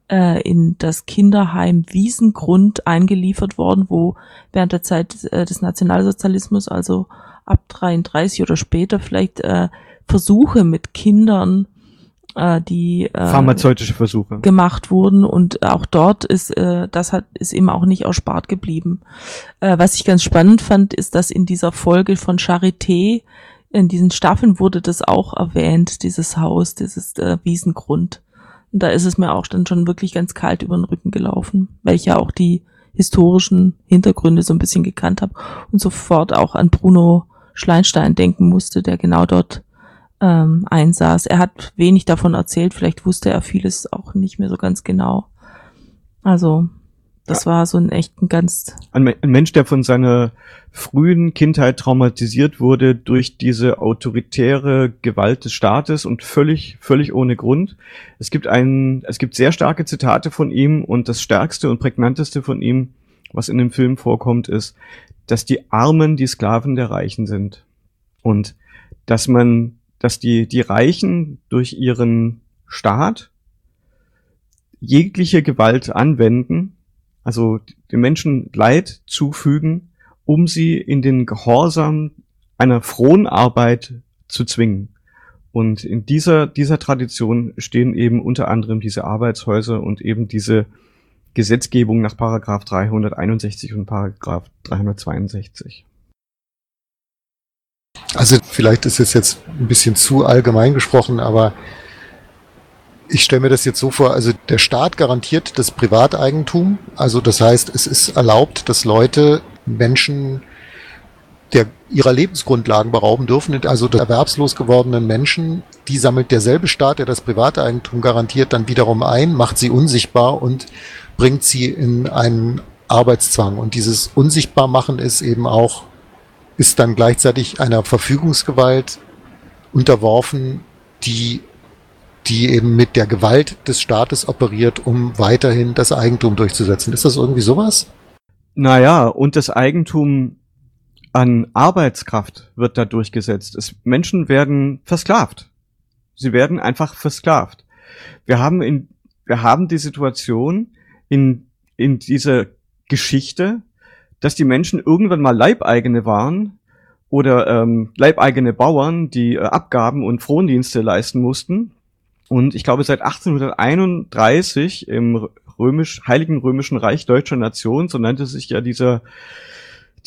äh, in das Kinderheim Wiesengrund eingeliefert worden, wo während der Zeit äh, des Nationalsozialismus, also ab 33 oder später vielleicht äh, Versuche mit Kindern äh, die äh, pharmazeutische Versuche gemacht wurden und auch dort ist äh, das hat ist eben auch nicht erspart geblieben. Äh, was ich ganz spannend fand, ist, dass in dieser Folge von Charité in diesen Staffeln wurde das auch erwähnt, dieses Haus, dieses äh, Wiesengrund. Und da ist es mir auch dann schon wirklich ganz kalt über den Rücken gelaufen, weil ich ja auch die historischen Hintergründe so ein bisschen gekannt habe und sofort auch an Bruno Schleinstein denken musste, der genau dort ähm, einsaß. Er hat wenig davon erzählt, vielleicht wusste er vieles auch nicht mehr so ganz genau. Also, das ja. war so ein echt ein ganz. Ein, ein, Mensch, der von seiner frühen Kindheit traumatisiert wurde durch diese autoritäre Gewalt des Staates und völlig, völlig ohne Grund. Es gibt ein, es gibt sehr starke Zitate von ihm und das stärkste und prägnanteste von ihm, was in dem Film vorkommt, ist, dass die Armen die Sklaven der Reichen sind. Und dass man dass die, die Reichen durch ihren Staat jegliche Gewalt anwenden, also den Menschen Leid zufügen, um sie in den Gehorsam einer frohen Arbeit zu zwingen. Und in dieser, dieser Tradition stehen eben unter anderem diese Arbeitshäuser und eben diese Gesetzgebung nach Paragraph 361 und Paragraph 362. Also vielleicht ist es jetzt ein bisschen zu allgemein gesprochen, aber ich stelle mir das jetzt so vor, also der Staat garantiert das Privateigentum, also das heißt, es ist erlaubt, dass Leute Menschen der ihrer Lebensgrundlagen berauben dürfen, also der erwerbslos gewordenen Menschen, die sammelt derselbe Staat, der das Privateigentum garantiert, dann wiederum ein, macht sie unsichtbar und bringt sie in einen Arbeitszwang. Und dieses Unsichtbarmachen ist eben auch ist dann gleichzeitig einer Verfügungsgewalt unterworfen, die, die eben mit der Gewalt des Staates operiert, um weiterhin das Eigentum durchzusetzen. Ist das irgendwie sowas? Naja, und das Eigentum an Arbeitskraft wird da durchgesetzt. Es, Menschen werden versklavt. Sie werden einfach versklavt. Wir haben in, wir haben die Situation in, in dieser Geschichte, dass die Menschen irgendwann mal Leibeigene waren oder ähm, leibeigene Bauern, die äh, Abgaben und Frondienste leisten mussten. Und ich glaube, seit 1831 im römisch, Heiligen Römischen Reich Deutscher Nation, so nannte sich ja dieser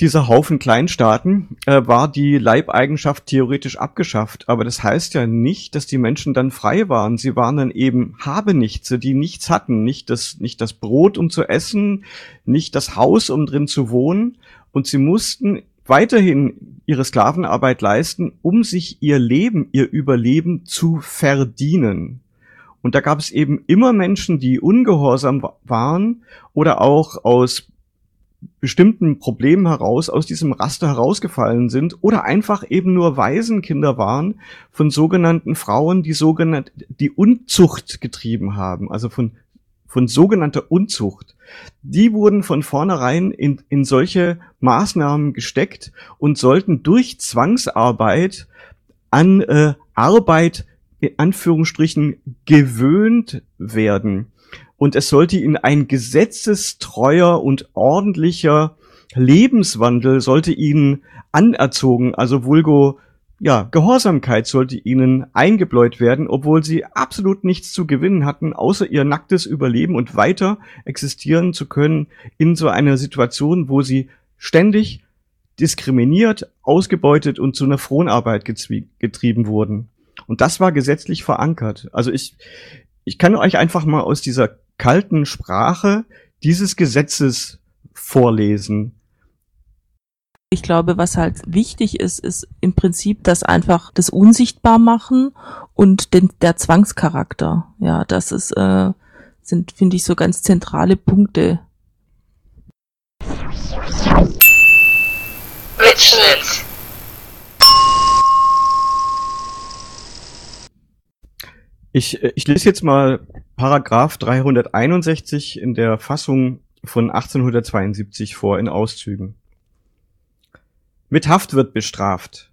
dieser Haufen Kleinstaaten äh, war die Leibeigenschaft theoretisch abgeschafft. Aber das heißt ja nicht, dass die Menschen dann frei waren. Sie waren dann eben Habenichtse, die nichts hatten. Nicht das, nicht das Brot, um zu essen, nicht das Haus, um drin zu wohnen. Und sie mussten weiterhin ihre Sklavenarbeit leisten, um sich ihr Leben, ihr Überleben zu verdienen. Und da gab es eben immer Menschen, die ungehorsam waren oder auch aus bestimmten Problemen heraus aus diesem Raster herausgefallen sind oder einfach eben nur Waisenkinder waren von sogenannten Frauen, die sogenannte die Unzucht getrieben haben, also von von sogenannter Unzucht. Die wurden von vornherein in, in solche Maßnahmen gesteckt und sollten durch Zwangsarbeit an äh, Arbeit in Anführungsstrichen gewöhnt werden und es sollte ihnen ein gesetzestreuer und ordentlicher Lebenswandel sollte ihnen anerzogen, also vulgo ja, Gehorsamkeit sollte ihnen eingebläut werden, obwohl sie absolut nichts zu gewinnen hatten, außer ihr nacktes Überleben und weiter existieren zu können in so einer Situation, wo sie ständig diskriminiert, ausgebeutet und zu einer Fronarbeit getrieben wurden. Und das war gesetzlich verankert. Also ich, ich kann euch einfach mal aus dieser kalten Sprache dieses Gesetzes vorlesen. Ich glaube, was halt wichtig ist, ist im Prinzip das einfach das unsichtbar machen und den, der Zwangscharakter. Ja, das ist, äh, sind, finde ich, so ganz zentrale Punkte. Mitschnitt. Ich, äh, ich lese jetzt mal Paragraph 361 in der Fassung von 1872 vor in Auszügen. Mit Haft wird bestraft.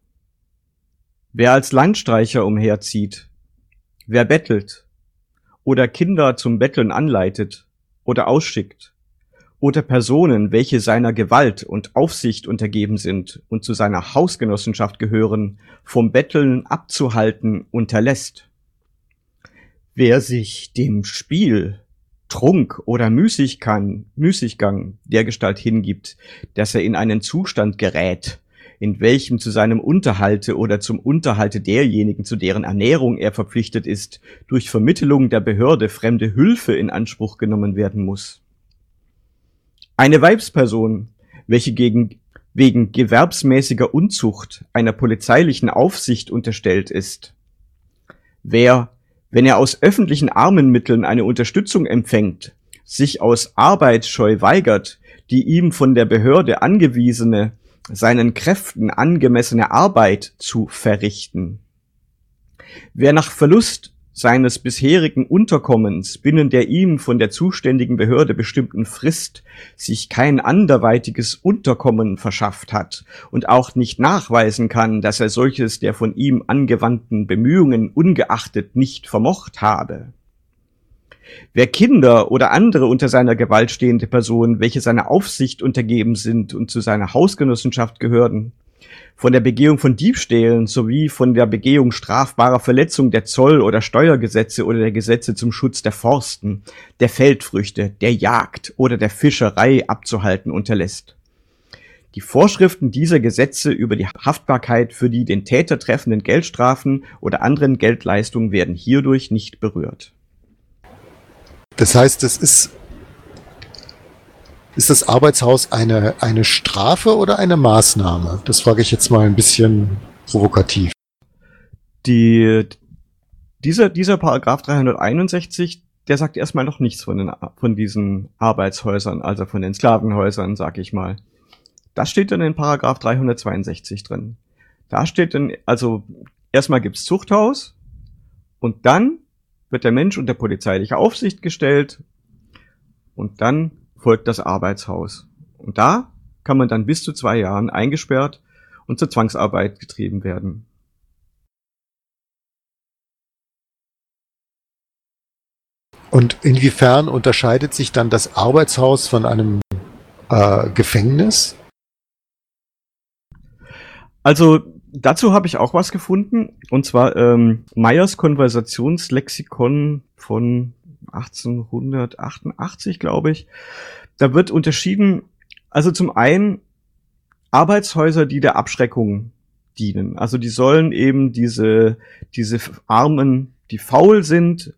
Wer als Landstreicher umherzieht, wer bettelt oder Kinder zum Betteln anleitet oder ausschickt oder Personen, welche seiner Gewalt und Aufsicht untergeben sind und zu seiner Hausgenossenschaft gehören, vom Betteln abzuhalten unterlässt Wer sich dem Spiel, Trunk oder Müßiggang, Müßiggang dergestalt hingibt, dass er in einen Zustand gerät, in welchem zu seinem Unterhalte oder zum Unterhalte derjenigen, zu deren Ernährung er verpflichtet ist, durch Vermittelung der Behörde fremde Hülfe in Anspruch genommen werden muss. Eine Weibsperson, welche gegen, wegen gewerbsmäßiger Unzucht einer polizeilichen Aufsicht unterstellt ist. Wer wenn er aus öffentlichen Armenmitteln eine Unterstützung empfängt, sich aus Arbeitsscheu weigert, die ihm von der Behörde angewiesene, seinen Kräften angemessene Arbeit zu verrichten. Wer nach Verlust seines bisherigen Unterkommens binnen der ihm von der zuständigen Behörde bestimmten Frist sich kein anderweitiges Unterkommen verschafft hat und auch nicht nachweisen kann, dass er solches der von ihm angewandten Bemühungen ungeachtet nicht vermocht habe. Wer Kinder oder andere unter seiner Gewalt stehende Personen, welche seiner Aufsicht untergeben sind und zu seiner Hausgenossenschaft gehören, von der Begehung von Diebstählen sowie von der Begehung strafbarer Verletzung der Zoll- oder Steuergesetze oder der Gesetze zum Schutz der Forsten, der Feldfrüchte, der Jagd oder der Fischerei abzuhalten unterlässt. Die Vorschriften dieser Gesetze über die Haftbarkeit für die den Täter treffenden Geldstrafen oder anderen Geldleistungen werden hierdurch nicht berührt. Das heißt, es ist ist das Arbeitshaus eine, eine Strafe oder eine Maßnahme? Das frage ich jetzt mal ein bisschen provokativ. Die, dieser, dieser Paragraph 361, der sagt erstmal noch nichts von, den, von diesen Arbeitshäusern, also von den Sklavenhäusern, sag ich mal. Das steht dann in Paragraph 362 drin. Da steht dann, also erstmal gibt's Zuchthaus und dann wird der Mensch unter polizeiliche Aufsicht gestellt und dann folgt das Arbeitshaus. Und da kann man dann bis zu zwei Jahren eingesperrt und zur Zwangsarbeit getrieben werden. Und inwiefern unterscheidet sich dann das Arbeitshaus von einem äh, Gefängnis? Also dazu habe ich auch was gefunden, und zwar ähm, Meyers Konversationslexikon von 1888, glaube ich. Da wird unterschieden, also zum einen Arbeitshäuser, die der Abschreckung dienen. Also die sollen eben diese, diese Armen, die faul sind,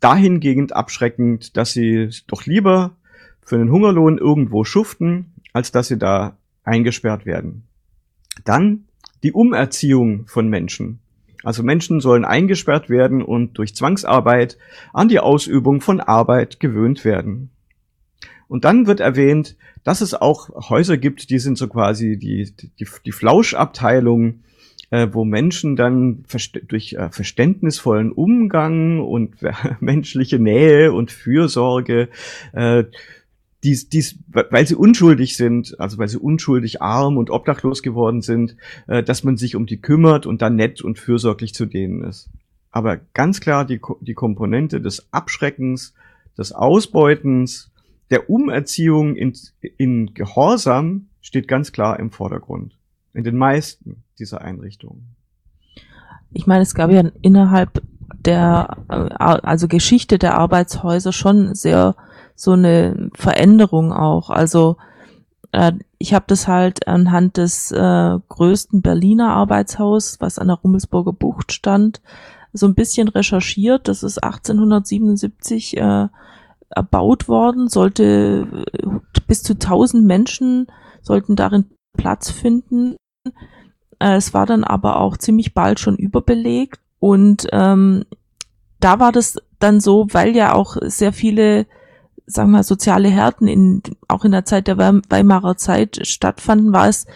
dahingehend abschreckend, dass sie doch lieber für einen Hungerlohn irgendwo schuften, als dass sie da eingesperrt werden. Dann die Umerziehung von Menschen. Also Menschen sollen eingesperrt werden und durch Zwangsarbeit an die Ausübung von Arbeit gewöhnt werden. Und dann wird erwähnt, dass es auch Häuser gibt, die sind so quasi die, die, die Flauschabteilung, äh, wo Menschen dann durch äh, verständnisvollen Umgang und menschliche Nähe und Fürsorge äh, dies, dies, weil sie unschuldig sind, also weil sie unschuldig arm und obdachlos geworden sind, äh, dass man sich um die kümmert und dann nett und fürsorglich zu denen ist. Aber ganz klar die, die Komponente des Abschreckens, des Ausbeutens, der Umerziehung in, in Gehorsam steht ganz klar im Vordergrund. In den meisten dieser Einrichtungen. Ich meine, es gab ja innerhalb der, äh, also Geschichte der Arbeitshäuser schon sehr so eine Veränderung auch. Also äh, ich habe das halt anhand des äh, größten Berliner Arbeitshaus, was an der Rummelsburger Bucht stand, so ein bisschen recherchiert. Das ist 1877 äh, erbaut worden, sollte äh, bis zu 1000 Menschen sollten darin Platz finden. Äh, es war dann aber auch ziemlich bald schon überbelegt und ähm, da war das dann so, weil ja auch sehr viele sagen wir, soziale Härten in, auch in der Zeit der Weimarer Zeit stattfanden, war es,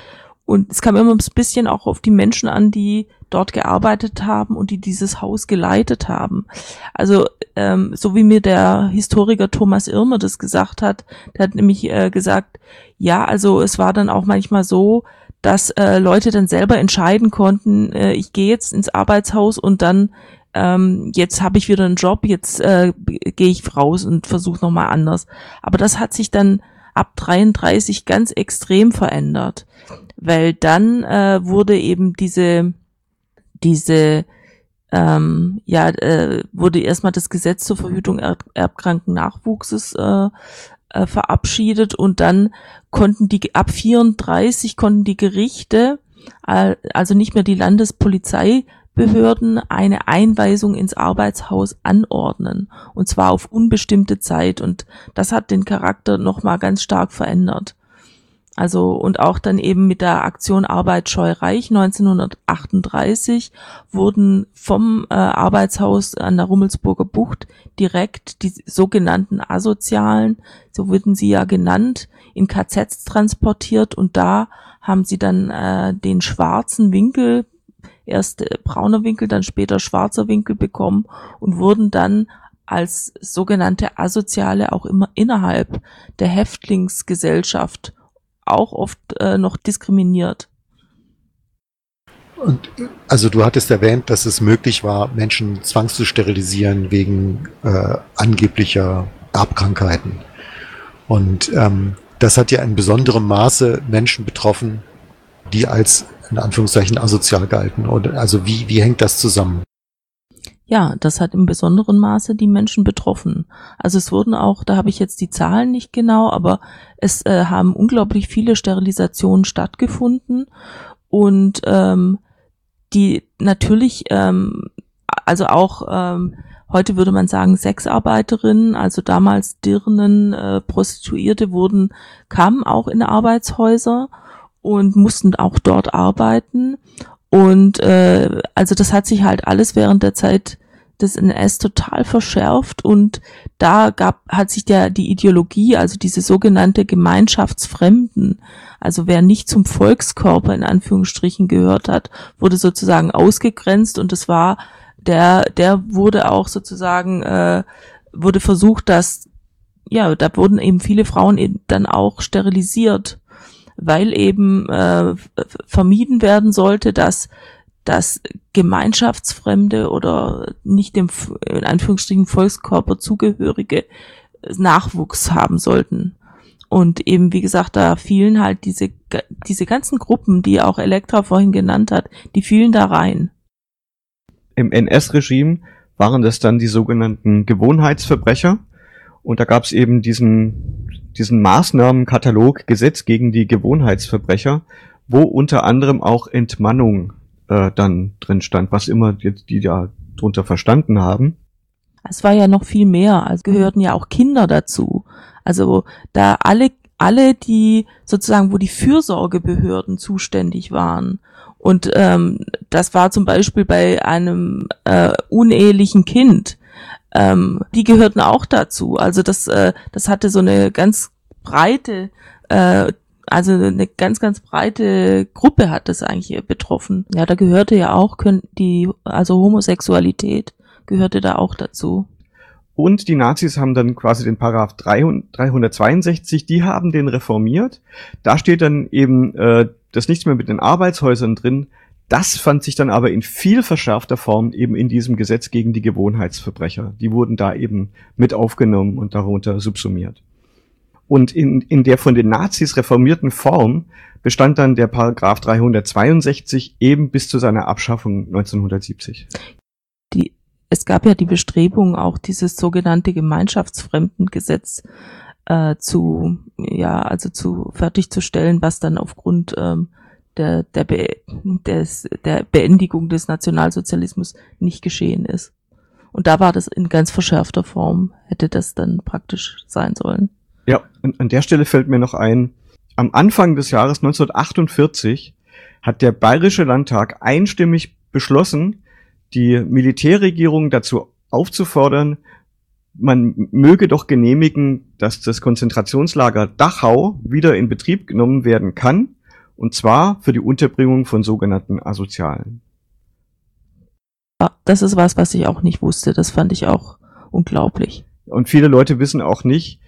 und es kam immer ein bisschen auch auf die Menschen an, die dort gearbeitet haben und die dieses Haus geleitet haben. Also ähm, so wie mir der Historiker Thomas Irmer das gesagt hat, der hat nämlich äh, gesagt, ja, also es war dann auch manchmal so, dass äh, Leute dann selber entscheiden konnten, äh, ich gehe jetzt ins Arbeitshaus und dann ähm, jetzt habe ich wieder einen Job, jetzt äh, gehe ich raus und versuche nochmal anders. Aber das hat sich dann ab 33 ganz extrem verändert, weil dann äh, wurde eben diese diese ähm, ja äh, wurde erstmal das Gesetz zur Verhütung erb erbkranken Nachwuchses äh, äh, verabschiedet und dann konnten die ab 34 konnten die Gerichte äh, also nicht mehr die Landespolizei Behörden eine Einweisung ins Arbeitshaus anordnen und zwar auf unbestimmte Zeit und das hat den Charakter noch mal ganz stark verändert. Also und auch dann eben mit der Aktion Arbeit scheu reich 1938 wurden vom äh, Arbeitshaus an der Rummelsburger Bucht direkt die sogenannten Asozialen, so wurden sie ja genannt, in KZs transportiert und da haben sie dann äh, den schwarzen Winkel erst äh, brauner Winkel, dann später schwarzer Winkel bekommen und wurden dann als sogenannte Asoziale auch immer innerhalb der Häftlingsgesellschaft auch oft äh, noch diskriminiert. Und also du hattest erwähnt, dass es möglich war, Menschen zwangszusterilisieren wegen äh, angeblicher Erbkrankheiten. Und ähm, das hat ja in besonderem Maße Menschen betroffen, die als in Anführungszeichen asozial gehalten. Oder, also wie, wie hängt das zusammen? Ja, das hat im besonderen Maße die Menschen betroffen. Also es wurden auch, da habe ich jetzt die Zahlen nicht genau, aber es äh, haben unglaublich viele Sterilisationen stattgefunden und ähm, die natürlich, ähm, also auch ähm, heute würde man sagen Sexarbeiterinnen, also damals Dirnen, äh, Prostituierte wurden, kamen auch in Arbeitshäuser und mussten auch dort arbeiten. Und äh, also das hat sich halt alles während der Zeit des NS total verschärft und da gab hat sich der die Ideologie, also diese sogenannte Gemeinschaftsfremden, also wer nicht zum Volkskörper in Anführungsstrichen gehört hat, wurde sozusagen ausgegrenzt und es war der der wurde auch sozusagen äh, wurde versucht, dass ja da wurden eben viele Frauen dann auch sterilisiert weil eben äh, vermieden werden sollte, dass dass Gemeinschaftsfremde oder nicht dem in Anführungsstrichen Volkskörper zugehörige Nachwuchs haben sollten. Und eben, wie gesagt, da fielen halt diese, diese ganzen Gruppen, die auch Elektra vorhin genannt hat, die fielen da rein. Im NS-Regime waren das dann die sogenannten Gewohnheitsverbrecher. Und da gab es eben diesen diesen Maßnahmenkatalog Gesetz gegen die Gewohnheitsverbrecher, wo unter anderem auch Entmannung äh, dann drin stand, was immer jetzt die da drunter verstanden haben. Es war ja noch viel mehr, also gehörten ja auch Kinder dazu. Also da alle alle, die sozusagen, wo die Fürsorgebehörden zuständig waren. Und ähm, das war zum Beispiel bei einem äh, unehelichen Kind ähm, die gehörten auch dazu. Also das, äh, das hatte so eine ganz breite, äh, also eine ganz, ganz breite Gruppe hat das eigentlich betroffen. Ja, da gehörte ja auch die, also Homosexualität gehörte da auch dazu. Und die Nazis haben dann quasi den Paragraph 362, die haben den reformiert. Da steht dann eben äh, das nichts mehr mit den Arbeitshäusern drin. Das fand sich dann aber in viel verschärfter Form eben in diesem Gesetz gegen die Gewohnheitsverbrecher. Die wurden da eben mit aufgenommen und darunter subsumiert. Und in, in der von den Nazis reformierten Form bestand dann der Paragraph 362 eben bis zu seiner Abschaffung 1970. Die es gab ja die Bestrebung, auch dieses sogenannte Gemeinschaftsfremdengesetz äh, zu, ja, also zu fertigzustellen, was dann aufgrund ähm, der, der, Be des, der Beendigung des Nationalsozialismus nicht geschehen ist. Und da war das in ganz verschärfter Form, hätte das dann praktisch sein sollen. Ja, an, an der Stelle fällt mir noch ein, am Anfang des Jahres 1948 hat der Bayerische Landtag einstimmig beschlossen, die Militärregierung dazu aufzufordern, man möge doch genehmigen, dass das Konzentrationslager Dachau wieder in Betrieb genommen werden kann, und zwar für die Unterbringung von sogenannten Asozialen. Das ist was, was ich auch nicht wusste. Das fand ich auch unglaublich. Und viele Leute wissen auch nicht,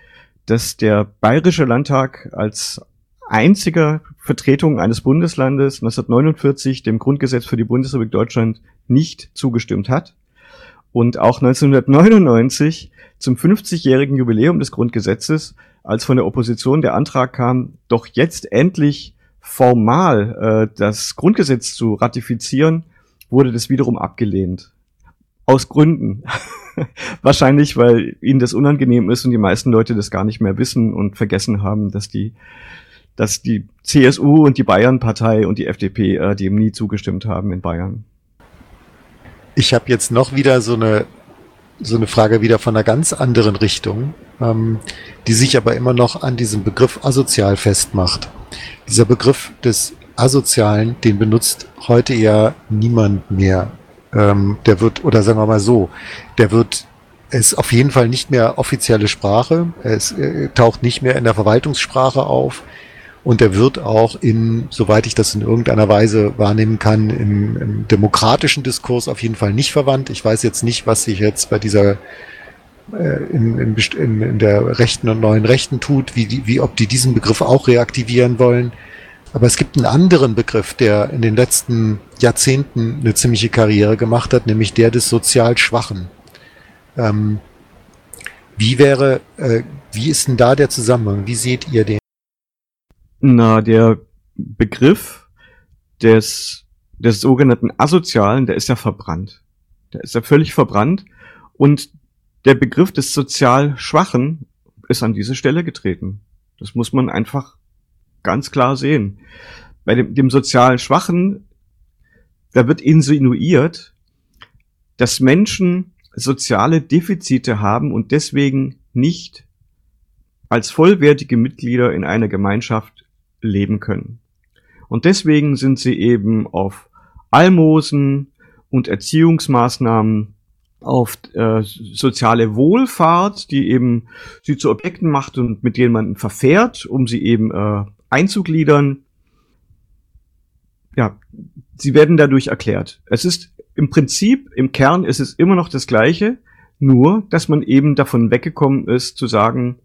dass der Bayerische Landtag als einziger Vertretung eines Bundeslandes 1949 dem Grundgesetz für die Bundesrepublik Deutschland nicht zugestimmt hat und auch 1999 zum 50-jährigen Jubiläum des Grundgesetzes, als von der Opposition der Antrag kam, doch jetzt endlich formal äh, das Grundgesetz zu ratifizieren, wurde das wiederum abgelehnt. Aus Gründen. Wahrscheinlich, weil ihnen das unangenehm ist und die meisten Leute das gar nicht mehr wissen und vergessen haben, dass die dass die CSU und die Bayern-Partei und die FDP äh, dem nie zugestimmt haben in Bayern. Ich habe jetzt noch wieder so eine so eine Frage wieder von einer ganz anderen Richtung, ähm, die sich aber immer noch an diesem Begriff asozial festmacht. Dieser Begriff des Asozialen, den benutzt heute ja niemand mehr. Ähm, der wird, oder sagen wir mal so, der wird ist auf jeden Fall nicht mehr offizielle Sprache. Es äh, taucht nicht mehr in der Verwaltungssprache auf. Und er wird auch in, soweit ich das in irgendeiner Weise wahrnehmen kann, im, im demokratischen Diskurs auf jeden Fall nicht verwandt. Ich weiß jetzt nicht, was sich jetzt bei dieser in, in, in der rechten und neuen Rechten tut, wie, wie ob die diesen Begriff auch reaktivieren wollen. Aber es gibt einen anderen Begriff, der in den letzten Jahrzehnten eine ziemliche Karriere gemacht hat, nämlich der des sozial Schwachen. Ähm, wie wäre, äh, wie ist denn da der Zusammenhang? Wie seht ihr den? Na, der Begriff des, des sogenannten Asozialen, der ist ja verbrannt. Der ist ja völlig verbrannt. Und der Begriff des sozial Schwachen ist an diese Stelle getreten. Das muss man einfach ganz klar sehen. Bei dem, dem sozial Schwachen, da wird insinuiert, dass Menschen soziale Defizite haben und deswegen nicht als vollwertige Mitglieder in einer Gemeinschaft leben können. Und deswegen sind sie eben auf Almosen und Erziehungsmaßnahmen auf äh, soziale Wohlfahrt, die eben sie zu Objekten macht und mit denen man verfährt, um sie eben äh, einzugliedern. Ja, sie werden dadurch erklärt. Es ist im Prinzip, im Kern ist es immer noch das Gleiche, nur dass man eben davon weggekommen ist zu sagen,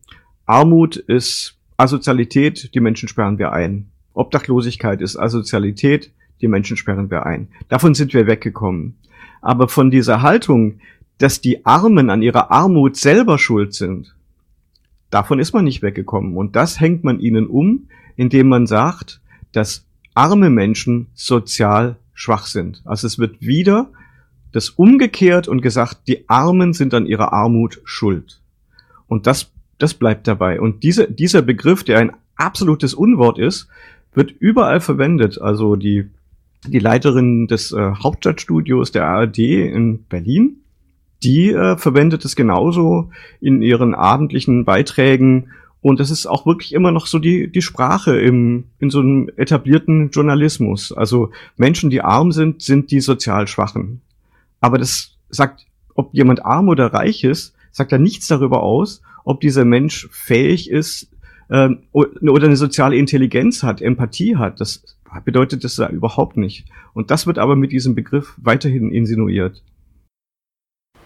Armut ist Asozialität, die Menschen sperren wir ein. Obdachlosigkeit ist Asozialität, die Menschen sperren wir ein. Davon sind wir weggekommen. Aber von dieser Haltung, dass die Armen an ihrer Armut selber schuld sind, davon ist man nicht weggekommen. Und das hängt man ihnen um, indem man sagt, dass arme Menschen sozial schwach sind. Also es wird wieder das umgekehrt und gesagt, die Armen sind an ihrer Armut schuld. Und das das bleibt dabei. Und diese, dieser Begriff, der ein absolutes Unwort ist, wird überall verwendet. Also die, die Leiterin des äh, Hauptstadtstudios der ARD in Berlin, die äh, verwendet es genauso in ihren abendlichen Beiträgen. Und das ist auch wirklich immer noch so die, die Sprache im, in so einem etablierten Journalismus. Also Menschen, die arm sind, sind die sozial Schwachen. Aber das sagt, ob jemand arm oder reich ist, sagt da nichts darüber aus, ob dieser Mensch fähig ist, ähm, oder eine soziale Intelligenz hat, Empathie hat. Das bedeutet das da überhaupt nicht. Und das wird aber mit diesem Begriff weiterhin insinuiert.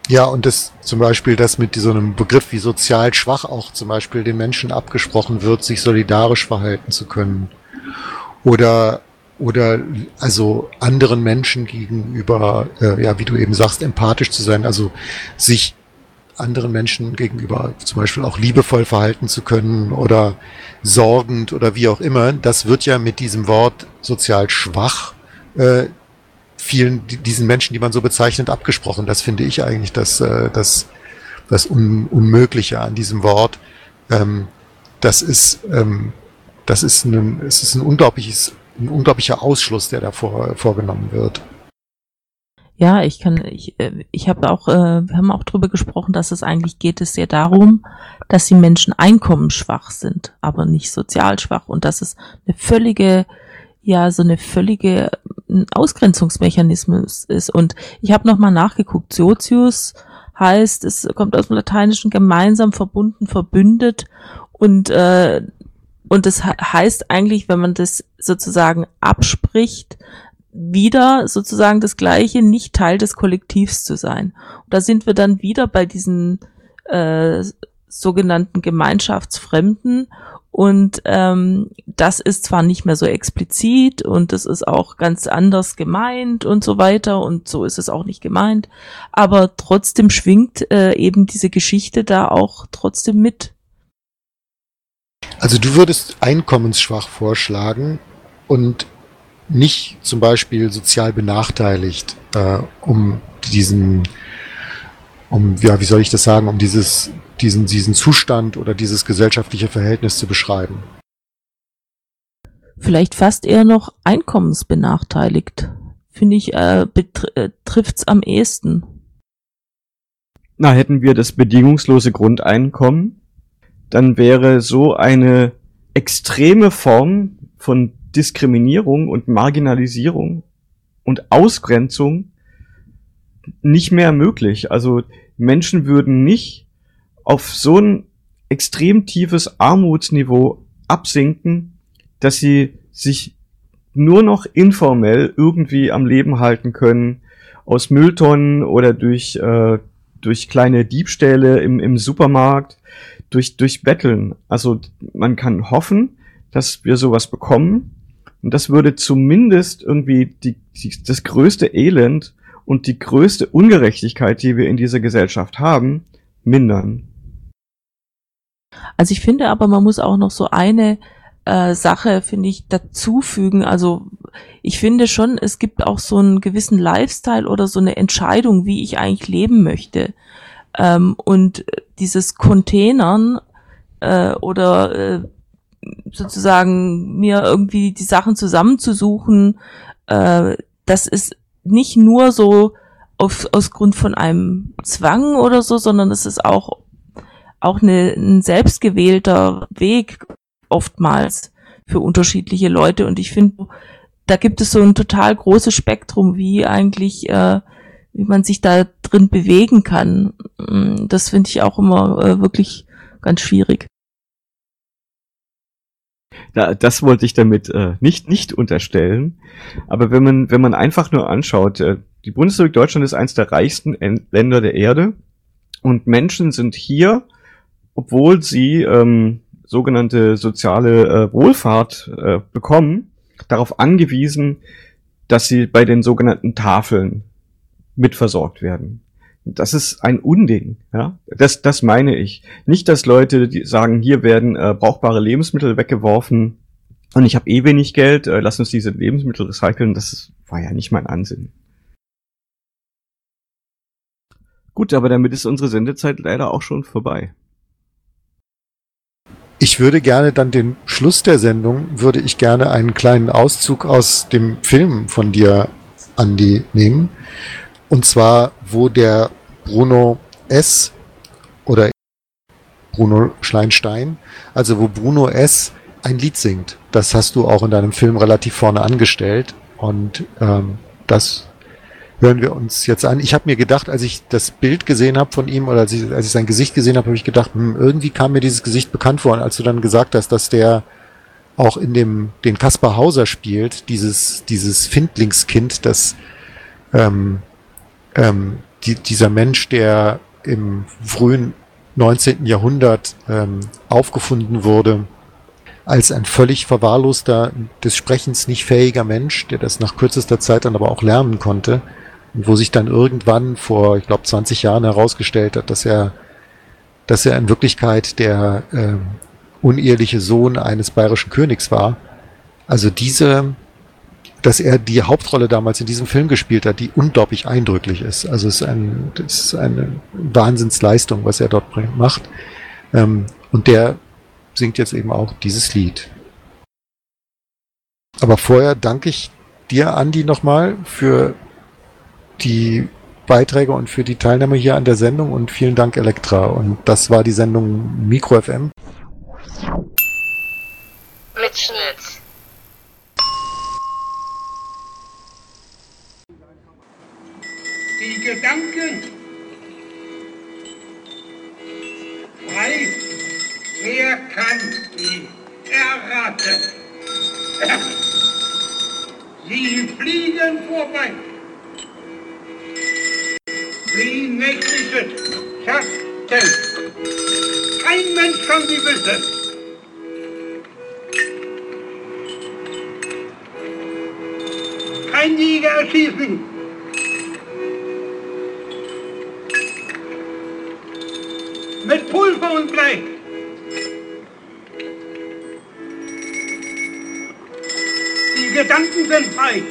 Ja, und das zum Beispiel, dass mit so einem Begriff wie sozial schwach auch zum Beispiel den Menschen abgesprochen wird, sich solidarisch verhalten zu können. Oder oder also anderen Menschen gegenüber, äh, ja, wie du eben sagst, empathisch zu sein, also sich anderen Menschen gegenüber zum Beispiel auch liebevoll verhalten zu können oder sorgend oder wie auch immer, das wird ja mit diesem Wort sozial schwach äh, vielen diesen Menschen, die man so bezeichnet, abgesprochen. Das finde ich eigentlich das, äh, das, das Un Unmögliche an diesem Wort. Ähm, das ist, ähm, das ist ein, es ist ein unglaubliches, ein unglaublicher Ausschluss, der da vor, vorgenommen wird. Ja, ich kann, ich, äh, ich habe auch, äh, wir haben auch drüber gesprochen, dass es eigentlich geht es ja darum, dass die Menschen einkommensschwach sind, aber nicht sozial schwach und dass es eine völlige, ja, so eine völlige Ausgrenzungsmechanismus ist. Und ich habe nochmal nachgeguckt, Sozius heißt, es kommt aus dem Lateinischen gemeinsam, verbunden, verbündet und äh, und das heißt eigentlich, wenn man das sozusagen abspricht, wieder sozusagen das Gleiche, nicht Teil des Kollektivs zu sein. Und da sind wir dann wieder bei diesen äh, sogenannten Gemeinschaftsfremden. Und ähm, das ist zwar nicht mehr so explizit und das ist auch ganz anders gemeint und so weiter und so ist es auch nicht gemeint, aber trotzdem schwingt äh, eben diese Geschichte da auch trotzdem mit. Also du würdest einkommensschwach vorschlagen und nicht zum Beispiel sozial benachteiligt, äh, um diesen, um, ja, wie soll ich das sagen, um dieses, diesen, diesen Zustand oder dieses gesellschaftliche Verhältnis zu beschreiben. Vielleicht fast eher noch einkommensbenachteiligt. Finde ich, äh, betrifft's äh, am ehesten. Na, hätten wir das bedingungslose Grundeinkommen, dann wäre so eine extreme Form von Diskriminierung und Marginalisierung und Ausgrenzung nicht mehr möglich. Also Menschen würden nicht auf so ein extrem tiefes Armutsniveau absinken, dass sie sich nur noch informell irgendwie am Leben halten können, aus Mülltonnen oder durch, äh, durch kleine Diebstähle im, im Supermarkt, durch, durch Betteln. Also man kann hoffen, dass wir sowas bekommen, und das würde zumindest irgendwie die, die, das größte Elend und die größte Ungerechtigkeit, die wir in dieser Gesellschaft haben, mindern. Also ich finde aber, man muss auch noch so eine äh, Sache, finde ich, dazufügen. Also ich finde schon, es gibt auch so einen gewissen Lifestyle oder so eine Entscheidung, wie ich eigentlich leben möchte. Ähm, und dieses Containern äh, oder äh, sozusagen mir irgendwie die Sachen zusammenzusuchen, äh, das ist nicht nur so auf, aus Grund von einem Zwang oder so, sondern es ist auch, auch eine, ein selbstgewählter Weg oftmals für unterschiedliche Leute. Und ich finde, da gibt es so ein total großes Spektrum, wie eigentlich, äh, wie man sich da drin bewegen kann. Mm, das finde ich auch immer äh, wirklich ganz schwierig. Da, das wollte ich damit äh, nicht, nicht unterstellen. Aber wenn man, wenn man einfach nur anschaut, äh, die Bundesrepublik Deutschland ist eines der reichsten Länder der Erde und Menschen sind hier, obwohl sie ähm, sogenannte soziale äh, Wohlfahrt äh, bekommen, darauf angewiesen, dass sie bei den sogenannten Tafeln mitversorgt werden. Das ist ein Unding, ja. Das, das meine ich. Nicht, dass Leute die sagen, hier werden äh, brauchbare Lebensmittel weggeworfen und ich habe eh wenig Geld, äh, lass uns diese Lebensmittel recyceln. Das war ja nicht mein Ansinn. Gut, aber damit ist unsere Sendezeit leider auch schon vorbei. Ich würde gerne dann den Schluss der Sendung, würde ich gerne einen kleinen Auszug aus dem Film von dir, Andi, nehmen. Und zwar, wo der Bruno S. oder Bruno Schleinstein, also wo Bruno S. ein Lied singt. Das hast du auch in deinem Film relativ vorne angestellt. Und ähm, das hören wir uns jetzt an. Ich habe mir gedacht, als ich das Bild gesehen habe von ihm oder als ich, als ich sein Gesicht gesehen habe, habe ich gedacht, hm, irgendwie kam mir dieses Gesicht bekannt vor. Und als du dann gesagt hast, dass der auch in dem, den Kaspar Hauser spielt, dieses, dieses Findlingskind, das ähm, ähm, die, dieser Mensch, der im frühen 19. Jahrhundert ähm, aufgefunden wurde, als ein völlig verwahrloster, des Sprechens nicht fähiger Mensch, der das nach kürzester Zeit dann aber auch lernen konnte und wo sich dann irgendwann vor, ich glaube, 20 Jahren herausgestellt hat, dass er, dass er in Wirklichkeit der äh, uneheliche Sohn eines bayerischen Königs war. Also diese, dass er die Hauptrolle damals in diesem Film gespielt hat, die unglaublich eindrücklich ist. Also es ist, ein, es ist eine Wahnsinnsleistung, was er dort macht. Ähm, und der singt jetzt eben auch dieses Lied. Aber vorher danke ich dir, Andi, nochmal für die Beiträge und für die Teilnahme hier an der Sendung und vielen Dank, Elektra. Und das war die Sendung Mikro FM. Mitschnitt. Die Gedanken frei, wer kann sie erraten? Sie fliegen vorbei wie nächtliche Schatten. Kein Mensch kann sie wissen. Kein Jäger erschießen. Pulver und Blei. Die Gedanken sind frei.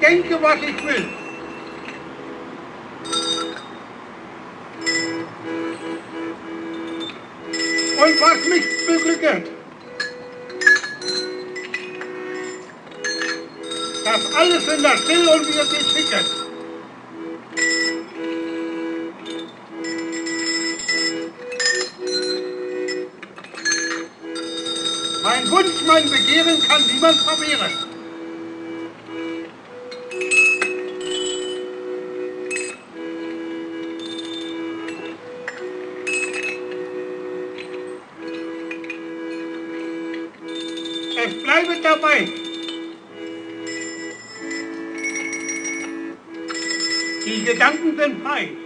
denke, was ich will. Alles in der Die Gedanken sind frei.